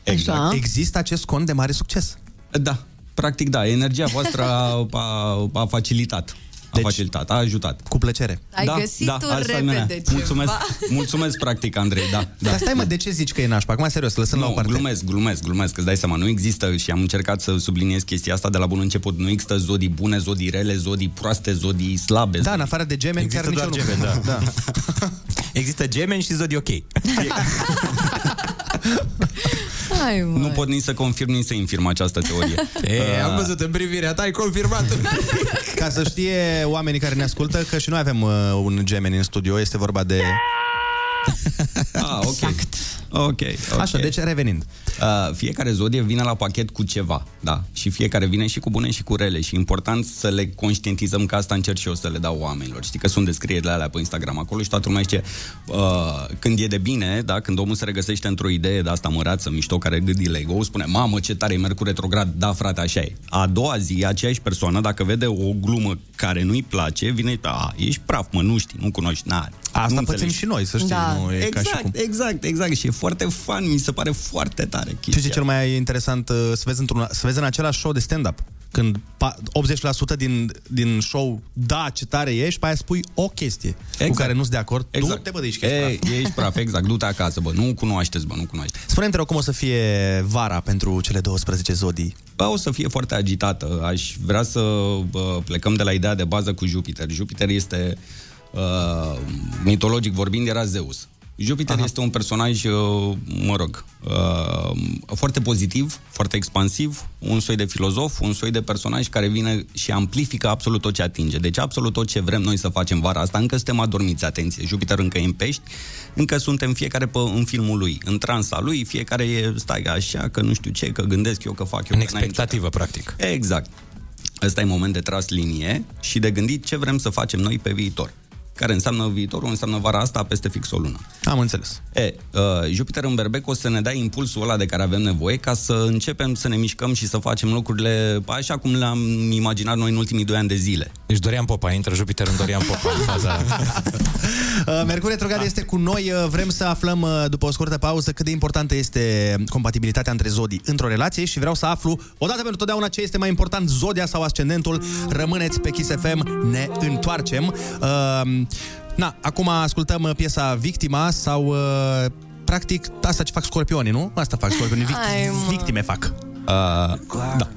Exact. Așa. există acest cont de mare succes. Da, practic da, energia voastră a, a, a facilitat. A facilitat, a ajutat. Cu plăcere. Ai găsit tu asta repede e menea. ceva. Mulțumesc, mulțumesc practic, Andrei, da. da. Dar stai mă, de ce zici că e nașpa? Acum serios, lăsând la o Nu, parte. glumesc, glumesc, glumesc, îți dai seama, nu există și am încercat să subliniez chestia asta de la bun început, nu există zodii bune, zodii rele, zodii proaste, zodii slabe. Da, în afară de gemeni, Există chiar doar nici eu gemeni, nu da. cred. da. Există gemeni și zodii ok. Hai, mă. Nu pot nici să confirm, nici să infirm această teorie. E, am Uh, văzut în privirea ta, ai confirmat. Ca să știe oamenii care ne ascultă că și noi avem uh, un gemeni în studio, este vorba de... Ah, ok. Exact. Ok, ok. Așa, deci revenind. Uh, fiecare zodie vine la pachet cu ceva, da. Și fiecare vine și cu bune și cu rele. Și e important să le conștientizăm că asta încerc și eu să le dau oamenilor. Știi că sunt descrierile alea pe Instagram acolo și toată lumea zice uh, când e de bine, da, când omul se regăsește într-o idee de asta măreață, mișto, care gândi ego, spune, mamă, ce tare e Mercur retrograd, da, frate, așa e. A doua zi, aceeași persoană, dacă vede o glumă care nu-i place, vine, a, ești praf, mă, nu știi, nu cunoști, na, Asta nu pățim înțelegi. și noi, să știi, Da. nu e ca și exact, cum. exact, exact. Și e foarte fun, mi se pare foarte tare chestia. Ce ce e cel mai interesant uh, să vezi, într-un, să vezi în același show de stand-up când pa- 80% din, din show, da, ce tare ești, pe aia spui o chestie exact. cu care nu-s de acord. Exact. Du-te, bă, de aici, că ești Ei, praf. ești praf, exact. Du-te acasă, bă. Nu cunoașteți, bă, nu cunoașteți. Spune-mi, te rog, cum o să fie vara pentru cele 12 zodii? Bă, o să fie foarte agitată. Aș vrea să bă, plecăm de la ideea de bază cu Jupiter. Jupiter este, uh, mitologic vorbind, era Zeus. Jupiter Aha. este un personaj, uh, mă rog, uh, foarte pozitiv, foarte expansiv, un soi de filozof, un soi de personaj care vine și amplifică absolut tot ce atinge. Deci absolut tot ce vrem noi să facem vara asta, încă suntem adormiți, atenție, Jupiter încă e în pești, încă suntem fiecare pe, în filmul lui, în transa lui, fiecare e, stai așa, că nu știu ce, că gândesc eu, că fac eu. În că n-ai nicio expectativă, practic. Exact. Ăsta e moment de tras linie și de gândit ce vrem să facem noi pe viitor. Care înseamnă viitorul, înseamnă vara asta peste fix o lună. Am înțeles. E, uh, Jupiter în berbec o să ne dea impulsul ăla de care avem nevoie ca să începem să ne mișcăm și să facem lucrurile așa cum le-am imaginat noi în ultimii doi ani de zile. Deci Dorian Popa, intră Jupiter în Dorian Popa în faza... Uh, Mercur retrograd este cu noi. Uh, Vrem să aflăm, uh, după o scurtă pauză, cât de importantă este compatibilitatea între zodii într-o relație și vreau să aflu, odată pentru totdeauna, ce este mai important, zodia sau ascendentul. Rămâneți pe Kiss FM, ne întoarcem. Uh, na, acum ascultăm uh, piesa Victima sau... Uh, practic, asta ce fac scorpionii, nu? Asta fac scorpionii, Hai, vict- mă. victime fac. Uh, da.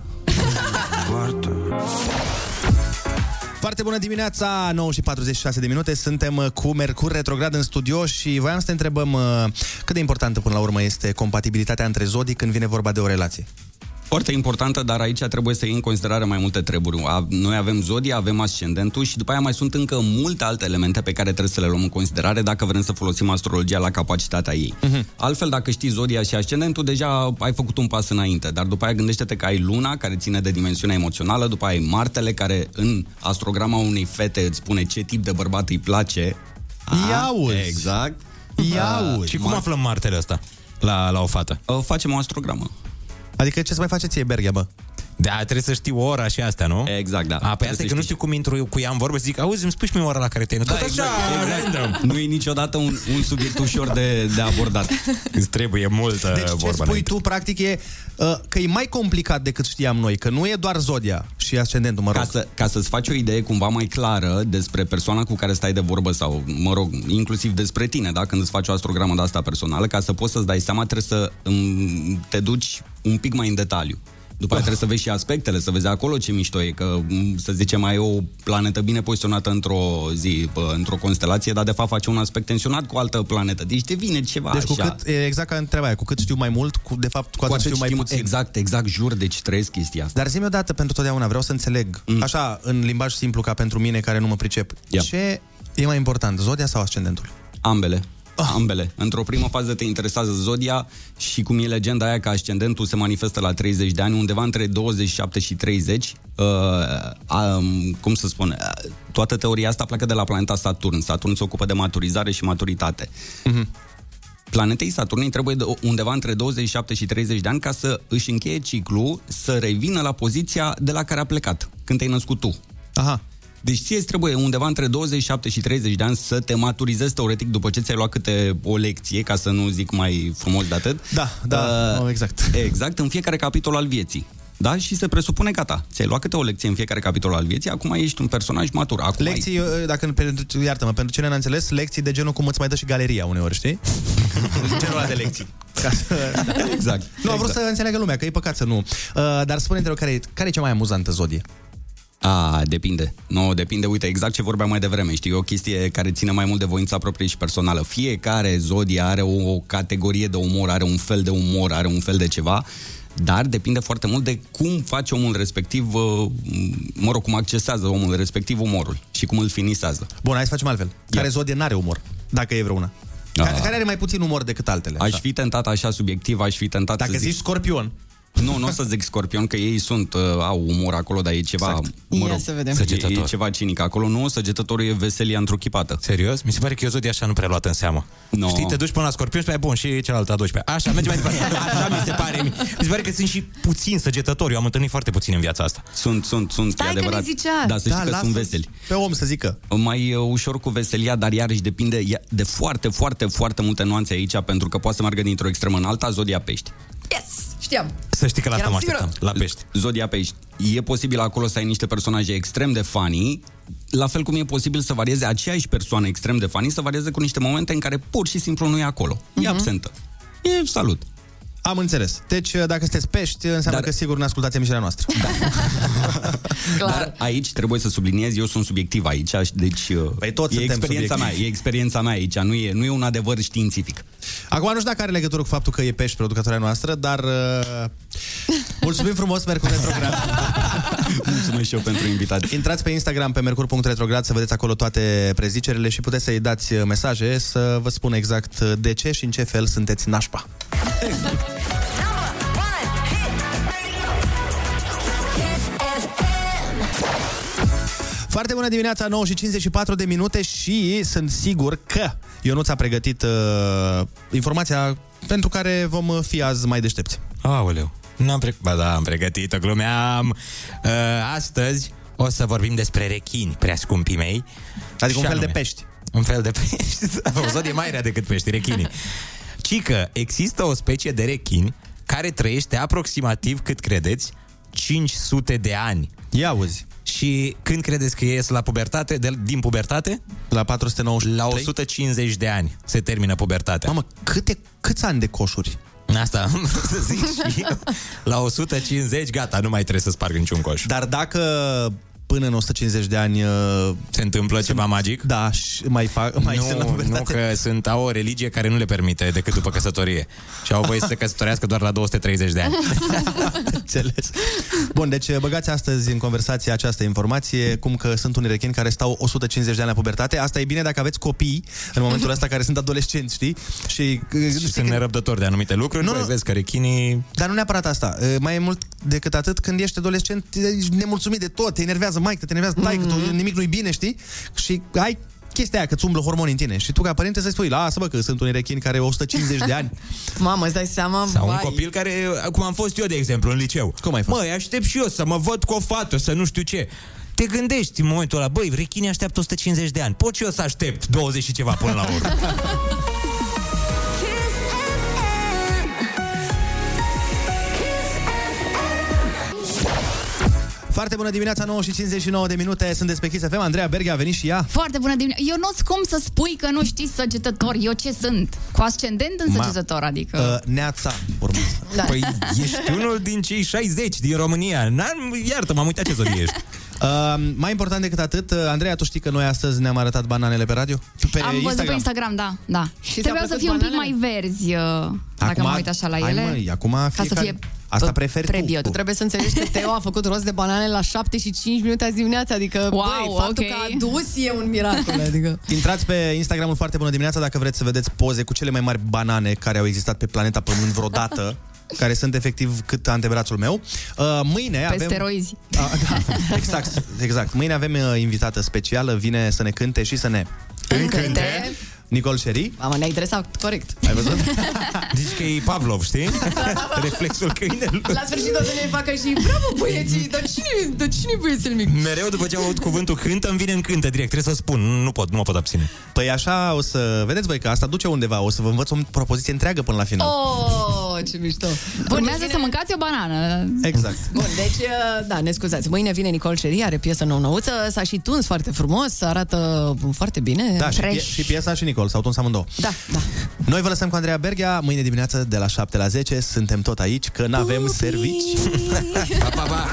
Foarte bună dimineața, 9 și 46 de minute, suntem uh, cu Mercur retrograd în studio și voiam să te întrebăm uh, cât de importantă până la urmă este compatibilitatea între zodii când vine vorba de o relație. Foarte importantă, dar aici trebuie să iei în considerare mai multe treburi. A- Noi avem zodia, avem ascendentul și după aia mai sunt încă multe alte elemente pe care trebuie să le luăm în considerare dacă vrem să folosim astrologia la capacitatea ei. Uh-huh. Altfel, dacă știi zodia și ascendentul, deja ai făcut un pas înainte, dar după aia gândește-te că ai luna, care ține de dimensiunea emoțională, după aia ai Martele, care în astrograma unei fete îți spune ce tip de bărbat îi place. Ia uzi! Exact. Ia Uh, uzi! Și cum aflăm martele ăsta la, la o fată? Uh, facem o astrogramă. Adică ce să mai faceți ție, Berghia, bă? Da, trebuie să știi ora și astea, nu? Exact, da. A, păi asta e că nu știu cum intru eu cu ea în vorbă, zic, auzi, îmi spui și mie ora la care te-ai Da, născut. exact, Așa, exact. random. Nu e niciodată un, un subiect ușor de, de abordat. Îți trebuie multă Deci ce vorbă spui înainte. tu, practic, e uh, că e mai complicat decât știam noi, că nu e doar zodia și ascendentul, mă rog. Ca, să, ca să-ți faci o idee cumva mai clară despre persoana cu care stai de vorbă sau, mă rog, inclusiv despre tine, da? când îți faci o astrogramă de asta personală, ca să poți să-ți dai seama, trebuie să um, te duci un pic mai în detaliu. După aceea trebuie să vezi și aspectele, să vezi acolo ce mișto e, că, m, să zicem, mai e o planetă bine poziționată într-o zi, pă, într-o constelație, dar de fapt face un aspect tensionat cu o altă planetă. Deci devine ceva Deci cu așa. cât, e exact ca întrebarea aia, cu cât știu mai mult, cu, de fapt, cu atât știu mai puțin. Exact, exact, jur, deci trăiesc chestia asta. Dar zi-mi odată pentru totdeauna, vreau să înțeleg, mm. așa, în limbaj simplu, ca pentru mine care nu mă pricep, Ia. ce e mai important, zodia sau ascendentul? Ambele. Oh. Ambele. Într-o primă fază te interesează zodia și cum e legenda aia că ascendentul se manifestă la 30 de ani, undeva între 27 și 30. Uh, um, cum să spun? uh, Toată teoria asta pleacă de la planeta Saturn. Saturn se ocupă de maturizare și maturitate. Mhm. Planetei Saturn îi trebuie de undeva între 27 și 30 de ani ca să își încheie ciclu, să revină la poziția de la care a plecat, când te-ai născut tu. Aha. Deci ție îți trebuie undeva între 27 și 30 de ani să te maturizezi teoretic după ce ți-ai luat câte o lecție, ca să nu zic mai frumos de atât. Da, da, Uh, exact. Exact, în fiecare capitol al vieții. Da? Și se presupune gata. Ți-ai luat câte o lecție în fiecare capitol al vieții, acum ești un personaj matur. Acum Lecții, uh, dacă, pentru, iartă-mă, pentru cine n-a înțeles, lecții de genul cum îți mai dă și galeria uneori, știi? genul ăla de lecții. Ca să... Exact. Nu, am vrut exact. să înțeleagă lumea, că e păcat să nu. Uh, dar spune-te, rog, care, e- care e cea mai amuzantă zodie? A, depinde. Nu, depinde. Uite, exact ce vorbeam mai devreme. Știi, e o chestie care ține mai mult de voința proprie și personală. Fiecare zodie are o, o categorie de umor, are un fel de umor, are un fel de ceva, dar depinde foarte mult de cum face omul respectiv, uh, mă rog, cum accesează omul respectiv umorul și cum îl finisează. Bun, hai să facem altfel. Care zodie n-are umor, dacă e vreuna? Care, Ah. care are mai puțin umor decât altele? Aș fi tentat așa subiectiv, aș fi tentat Dacă să zic... zici scorpion. Nu, nu o să zic scorpion, că ei sunt, uh, au umor acolo, dar e ceva, exact. mă Ia rog, să vedem. e, Săgetător. e ceva cinic acolo. Nu, săgetătorul e veselia întruchipată. Serios? Mi se pare că e o zodie așa nu prea luată în seamă. No. Știi, te duci până la scorpion și pe aia, bun, și celălalt a 12 Așa, merge mai departe. Așa mi se pare. Mi se pare că sunt și puțin săgetători. Eu am întâlnit foarte puțin în viața asta. Sunt, sunt, sunt, Stai e că adevărat. ne zicea. Da, să știi Da, că lasă sunt veseli. Pe om să zică. Mai uh, ușor cu veselia, dar iarăși depinde ia- de foarte, foarte, foarte multe nuanțe aici, pentru că poate să meargă dintr-o extremă în alta, zodia pești. Yes! Știam. Să știi că la asta Eram mă sigură. așteptam. La pești. Zodia pești. E posibil acolo să ai niște personaje extrem de funny, la fel cum e posibil să varieze aceeași persoană extrem de funny, să varieze cu niște momente în care pur și simplu nu e acolo. E absentă. E salut. Am înțeles. Deci, dacă sunteți pești, înseamnă Dar- că sigur ne ascultați emisiunea noastră. Dar aici trebuie să subliniez, eu sunt subiectiv aici, deci Păi toți e suntem experiența mea, subiectivi. e experiența mea aici, nu e, nu e un adevăr științific. Acum nu știu dacă are legătură cu faptul că e pești producătoarea noastră, dar uh, mulțumim frumos, Mercur Retrograd. Mulțumesc și eu pentru invitație. Intrați pe Instagram pe mercur.retrograd să vedeți acolo toate prezicerile și puteți să-i dați uh, mesaje să vă spună exact uh, de ce și în ce fel sunteți nașpa. Foarte bună dimineața, 9 și 54 de minute și sunt sigur că Ionuț a pregătit uh, informația pentru care vom fi azi mai deștepți. Aoleu. N-am pre... Ba da, am pregătit-o, glumeam. Uh, astăzi o să vorbim despre rechini, prea scumpii mei. Adică un Și fel de anume, pești. Un fel de pești. o zodie mai rea decât pești, rechinii. Ci că există o specie de rechini care trăiește aproximativ, cât credeți, 500 de ani. Ia auzi. Și când credeți că ies la pubertate, de, din pubertate? La 493? La 150 de ani se termină pubertatea. Mamă, câte, câți ani de coșuri? Asta am vrut să zic și eu. La 150, gata, nu mai trebuie să sparg niciun coș. Dar dacă până în 150 de ani uh, se întâmplă ceva magic? Da, și mai fac mai sunt la Nu, pubertate. nu, că sunt, au o religie care nu le permite decât după căsătorie. Și au voie să se căsătorească doar la 230 de ani. Înțeles. Bun, deci băgați astăzi în conversație această informație, cum că sunt unii rechini care stau 150 de ani la pubertate. Asta e bine dacă aveți copii în momentul ăsta care sunt adolescenți, știi? Și, și sunt nerăbdători de anumite lucruri, nu, Nu, nu. vezi că rechinii... Dar nu neapărat asta. E, Mai e mult decât atât, când ești adolescent, ești nemulțumit de tot, te enervează mai te enervează taică, mm-hmm. nimic nu-i bine, știi? Și ai chestia aia, că îți umblă hormoni în tine. Și tu, ca părinte, să spui, lasă bă, că sunt unii rechini care au 150 de ani. Mamă, îți dai seama? Sau un vai. copil care, cum am fost eu, de exemplu, în liceu. Cum ai fost? Măi, aștept și eu să mă văd cu o fată, să nu știu ce. Te gândești în momentul ăla, băi, rechinii așteaptă 150 de ani. Pot și eu să aștept 20 și ceva până la urmă. Foarte bună dimineața, 9 și 59 de minute. Sunteți pe Kiss FM. Andreea Berghe a venit și ea. Foarte bună dimineața. Eu nu-ți cum să spui că nu știi săgetător. Eu ce sunt? Cu ascendent în Ma- săgetător, adică... Uh, neața, urmează. Da. Păi ești unul din cei 60 din România. N-am, iartă, m-am uitat ce zodie ești. Uh, mai important decât atât, uh, Andreea, tu știi că noi astăzi ne-am arătat bananele pe radio? Pe Am văzut pe Instagram, da, da. Și ți-au Trebuia să plăcut fie un pic bananele? mai verzi, uh, dacă mă uit așa la hai, ele. Măi, acum ca fiecare... să fie Asta p- preferi prebiotic. tu. Tu trebuie să înțelegi că Teo a făcut rost de banane la 7 și 5 minute azi dimineața, adică, Wow, băi, faptul ok. că a adus e un miracol, adică... Intrați pe Instagramul Foarte Bună Dimineața dacă vreți să vedeți poze cu cele mai mari banane care au existat pe planeta Pământ vreodată care sunt efectiv cât antebrațul meu. Uh, mâine Pe avem... steroizi. A, da, exact, exact. Mâine avem uh, invitată specială, vine să ne cânte și să ne Încânte. Nicole Sherry. Mamă, ne-ai dresat corect. Ai văzut? Zici că e Pavlov, știi? Reflexul câinelui. La sfârșit o să ne facă și bravo băieții, dar cine, dar cine băiețel mic? Mereu după ce aud cuvântul cântă, îmi vine în cântă direct. Trebuie să spun, nu pot, nu mă pot abține. Păi așa o să... Vedeți voi că asta duce undeva. O să vă învăț o propoziție întreagă până la final. Oh, ce mișto. Urmează să mâncați o banană. Exact. Bun, deci, uh, da, ne scuzați. Mâine vine Nicol Șerie, are piesă nou-nouță, s-a și tuns foarte frumos, arată foarte bine. Da, și, pie- și piesa și Nicol, s-au tuns amândouă. Da, da. Noi vă lăsăm cu Andreea Berghia, mâine dimineață de la 7 la 10, suntem tot aici, că n-avem servici. Pa, pa, pa.